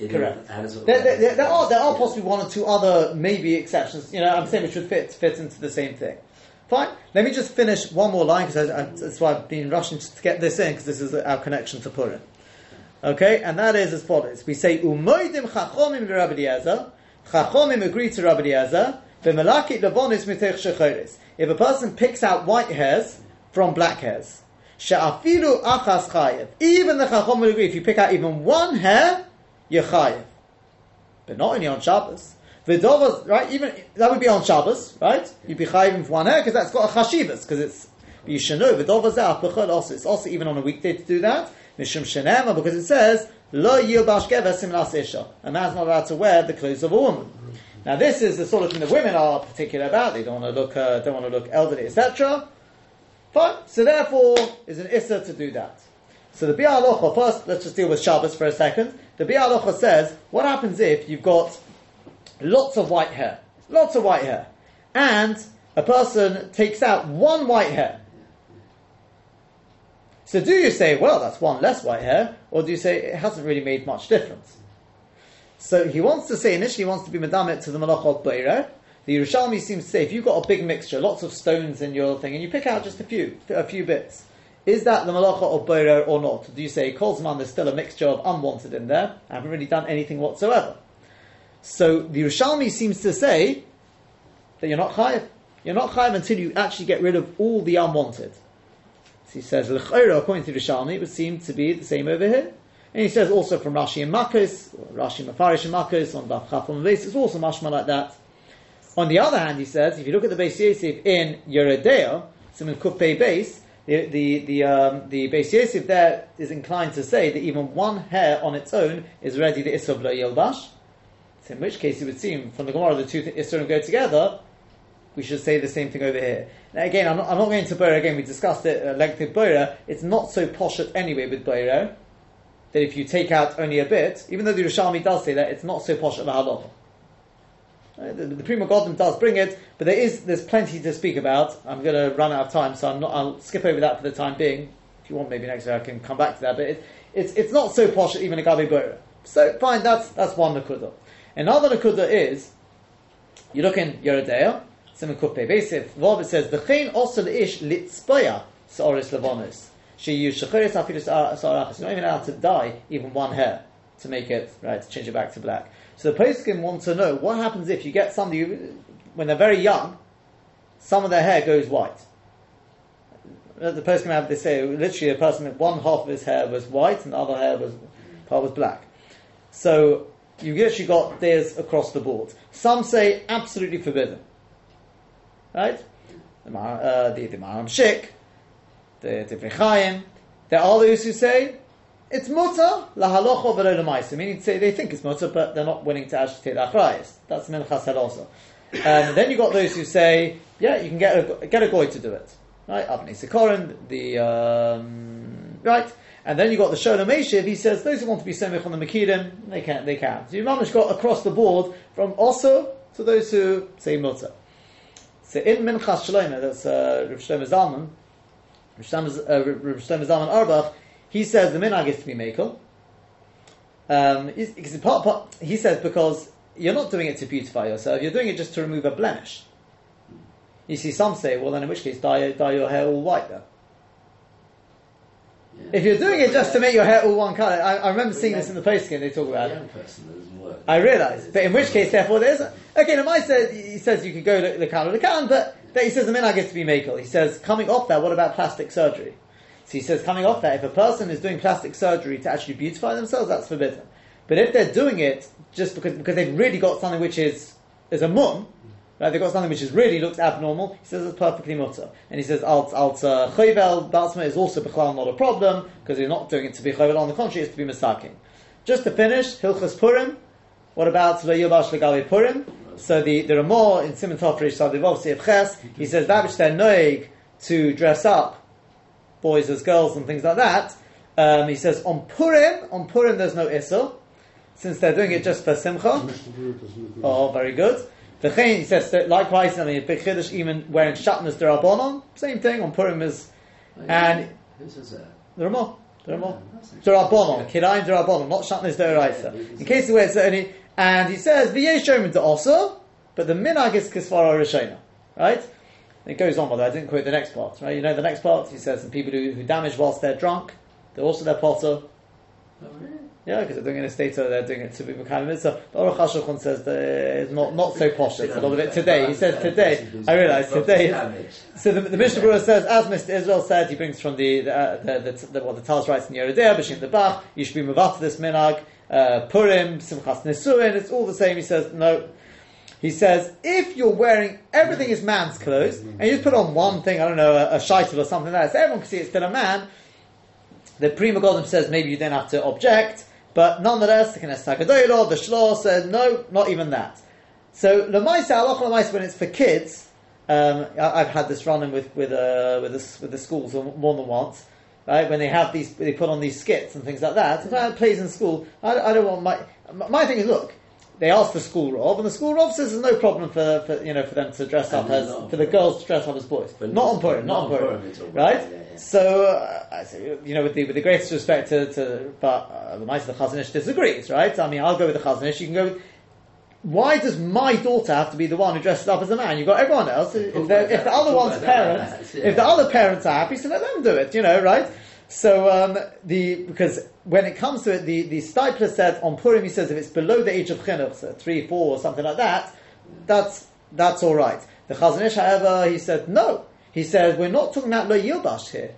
Correct. Had a sort of There, there, there, are there are possibly one or two other maybe exceptions. You know, I'm saying which would fit fit into the same thing. Fine. Let me just finish one more line because that's why I've been rushing to get this in because this is our connection to Purim. Okay, and that is as follows: We say umoidim chachomim Rabbi Eliezer. Chachomim agree to Rabbi Eliezer. V'melakit lebonis mitech shechoris. If a person picks out white hairs from black hairs, she'afilu achas chayev. Even the chachom will agree. If you pick out even one hair, you're chayev. But not only on Shabbos. V'dovas, right? Even that would be on Shabbos, right? You'd be chayiv for one hair because that's got a chashivas because it's. You should know v'dovas b'chol also. It's also even on a weekday to do that. Mishum shenema because it says lo yilbash geva simlas isha. A man's not allowed to wear the clothes of a woman. Now this is the sort of thing that women are particular about. They don't want to look, uh, don't want to look elderly, etc. Fine. So therefore, is an issa to do that. So the Biur Halacha, first, let's just deal with Shabbos for a second. The Biur Halacha says, what happens if you've got lots of white hair, lots of white hair, and a person takes out one white hair? So do you say, well, that's one less white hair, or do you say it hasn't really made much difference? So he wants to say, initially he wants to be Madamit to the Malachot Beireh. The Yerushalmi seems to say, if you've got a big mixture, lots of stones in your thing, and you pick out just a few, a few bits, is that the Malacha of Beireh or not? Do you say, Kolzman, there's still a mixture of unwanted in there, I haven't really done anything whatsoever? So the Yerushalmi seems to say that you're not chayiv. You're not chayiv until you actually get rid of all the unwanted. So he says, L'chayra, according to Yerushalmi, it would seem to be the same over here. And he says also from Rashi and Makos, Rashi Mafarish and Makos, on Daf Chaf on the base, it's also mashma like that. On the other hand, he says, if you look at the base Yosef in Yeredea, some in Kuppei base, the the the um, the base Yosef there is inclined to say that even one hair on its own is ready the Issa B'lo Yilbash. So in which case it would seem from the Gemara the two Issa go together. We should say the same thing over here. Now again, I'm not, I'm not going to Boira again. We discussed it at length with Boira. It's not so posh at anyway with Boira that if you take out only a bit, even though the Yerushalmi does say that, it's not so posh of a halacha. Uh, The, the Pri Megadim does bring it, but there is there's plenty to speak about. I'm going to run out of time, so I'm not. I'll skip over that for the time being. If you want, maybe next week I can come back to that. But it, it's it's not so posh even a Gabi Bora. So fine, that's that's one nakuda. Another nakuda is you look in Yoreh Deah, Simon Kuppe Besif. Vov it says v'chein also the ish litzpoya saoris levonis. She used shecheres afilus sarachas. You're not even allowed to dye even one hair to make it right to change it back to black. So the postscript want to know what happens if you get somebody when they're very young, some of their hair goes white. Uh, The postscript have they say literally a person one half of his hair was white and the other hair was part was black. So you literally got theirs across the board. Some say absolutely forbidden. Right? The uh, the the Maram Shik, the Divrei Chaim. There are those who say it's mutter lahalocha v'lo lemaisa, meaning say they think it's mutter, but they're not willing to actually take the achrayas. That's minchas also. And then you got those who say, yeah, you can get a, get a goy to do it, right? Avnei Sikorin, the um, right, and then you got the Shoel U'Meishiv. He says those who want to be semich on the Makidim, they can, they can. So you've managed got across the board from also to those who say mutter. So in Minchas Shlomo, that's uh, Rav Shlomo Zalman, Rav Shlomo uh, Zalman Auerbach, he says the minhag is to be makel. Um, he's- part, part, he says because you're not doing it to beautify yourself, you're doing it just to remove a blemish. You see, some say, well, then in which case, dye, dye your hair all white then. Yeah. If you're doing it just to make your hair all one colour, I, I remember seeing this in the post again. they talk about it. person doesn't work. I realise, but in which case, therefore, there isn't. Okay, now my says he says you can go to the can or the can, but he says the minhag gets to be makel. He says coming off that, what about plastic surgery? So he says coming off that, if a person is doing plastic surgery to actually beautify themselves, that's forbidden. But if they're doing it just because because they've really got something which is is a mum, right? They've got something which is really looks abnormal. He says it's perfectly mutter, and he says alt alt uh, chovel batsma is also bichlal not a problem because you're not doing it to be chovel. On the contrary, it's to be misaking. Just to finish, Hilchas Purim. What about Yobash Legabe Purim? So the the Ramah in Simon Tofrish Sadivov Ches, he says that which they're noig to dress up boys as girls and things like that. Um, he says on Purim, on Purim there's no Issur, since they're doing it just for Simcha. Mishnah Berurah doesn't agree. Oh, very good. The he says that likewise, I mean, Big Chiddush, even wearing shatnas derabanan, same thing on Purim is Oh, yeah. and Who says that? the Ramah, the Ramah. Yeah, that's actually- Derabanan, Kiraim Derabanan, not Shatnas Deraisa. In case he it's any, and he says, V'yesh Shomim to also, but the Minag is Kisvara Rishona, right? It goes on, although I didn't quote the next part, right? You know the next part? He says, and people who, who damage whilst they're drunk, they're also their patur. Oh, really? Yeah, because they're doing it in a state of they're doing it to be kind of mitzvah. But Aruch HaShulchan says that it's not, not so posh. It's a little bit today. He says today. I realise today. So the, the Mishnah Berurah says, as Mr. Israel said, he brings from the the, uh, the, the, the what the Taz writes in Yoreh Deah, B'Shem the Bach, you should be to this minag, uh, Purim, Simchas Nesuin, it's all the same. He says, no. He says, if you're wearing, everything is man's clothes, and you just put on one thing, I don't know, a, a shaitel or something like that, so everyone can see it's still a man, the Pri Megadim says maybe you then have to object, but nonetheless, the Knesset the Shlor said, no, not even that. So, Lamaisa, Allah Lamaisa, when it's for kids, um, I, I've had this running with, with, uh, with, the, with the schools more than once, right? When they have these, they put on these skits and things like that. If I plays in school, I, I don't want my, my thing is, look, they ask the school rob, and the school rob says there's no problem for, for you know for them to dress up as for the girls to dress up as boys, But not on Purim, not not on Purim, Purim, it's all right, yeah, yeah. So uh, I say, you know, with the with the greatest respect to, to but uh, the mice of the Chazon Ish disagrees, right? I mean, I'll go with the Chazon Ish. You can go. With, why does my daughter have to be the one who dresses up as a man? You've got everyone else. If, the- if the other one's parents, if the other parents are happy, so let them do it. You know, right? So um, the because when it comes to it, the the Steipler said on Purim, he says if it's below the age of chinuch, so three, four, or something like that, that's that's all right. The Chazon Ish, however, he said no. He said we're not talking about lo yilbash here.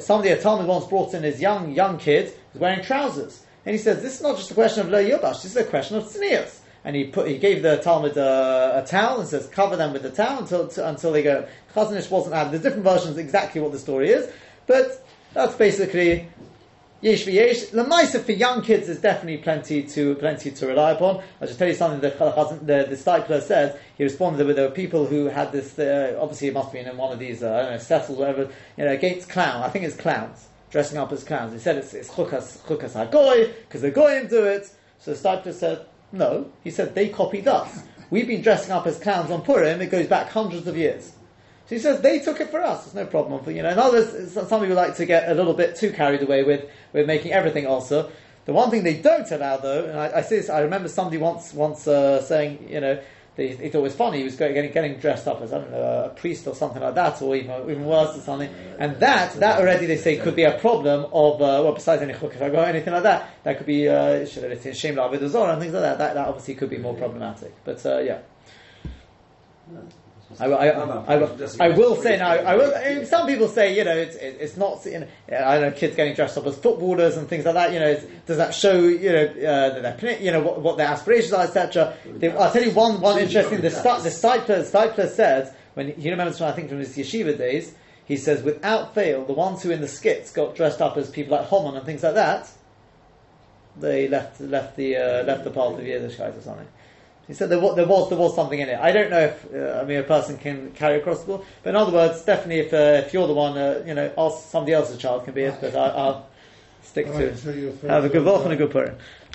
Somebody a talmid once brought in his young young kid who's wearing trousers, and he says this is not just a question of lo yilbash. This is a question of tznius. And he put he gave the talmid uh, a towel and says cover them with the towel until to, until they go. Chazon Ish wasn't. There's different versions exactly what the story is, but that's basically Yesh v'yesh. Lamaisa for young kids is definitely plenty to plenty to rely upon. I'll just tell you something that the the, Steipler said. He responded that there were people who had this. Uh, obviously, it must been in one of these. Uh, I don't know, Cecil, whatever. You know, against clown. I think it's clowns dressing up as clowns. He said it's it's chukas chukas hagoy because the goyim do it. So the Steipler said no. He said they copied us. We've been dressing up as clowns on Purim. It goes back hundreds of years. So he says they took it for us. There's no problem you know. And others, some people like to get a little bit too carried away with with making everything also. The one thing they don't allow, though, and I, I see this. I remember somebody once once uh, saying, you know, they, they thought it was funny. He was getting, getting dressed up as I don't know a priest or something like that, or even even worse or something. And that that already they say could be a problem of uh, well, besides any chukkah or anything like that, that could be uh, shame and things like that. That that obviously could be more problematic. But uh, yeah. I, will- I, I, I, will- say now. I will. Some people say, you know, it's, it- it's not. You know, I know, kids getting dressed up as footballers and things like that. You know, it's- does that show, you know, uh, that they're, you know, what, what their aspirations are, etc. I'll tell you one, one interesting. The, Sti- the Steipler, Steipler said when he remembers from I think from his yeshiva days. He says, without fail, the ones who in the skits got dressed up as people like Homan and things like that, they left left the uh, left the path of Yiddishkeit or something. He said there was, there was there was something in it. I don't know if uh, I mean a person can carry across the board, but in other words, definitely if uh, if you're the one, uh, you know, ask somebody else's child can be it. But I, I'll stick to so have a good Woche and a good Purim.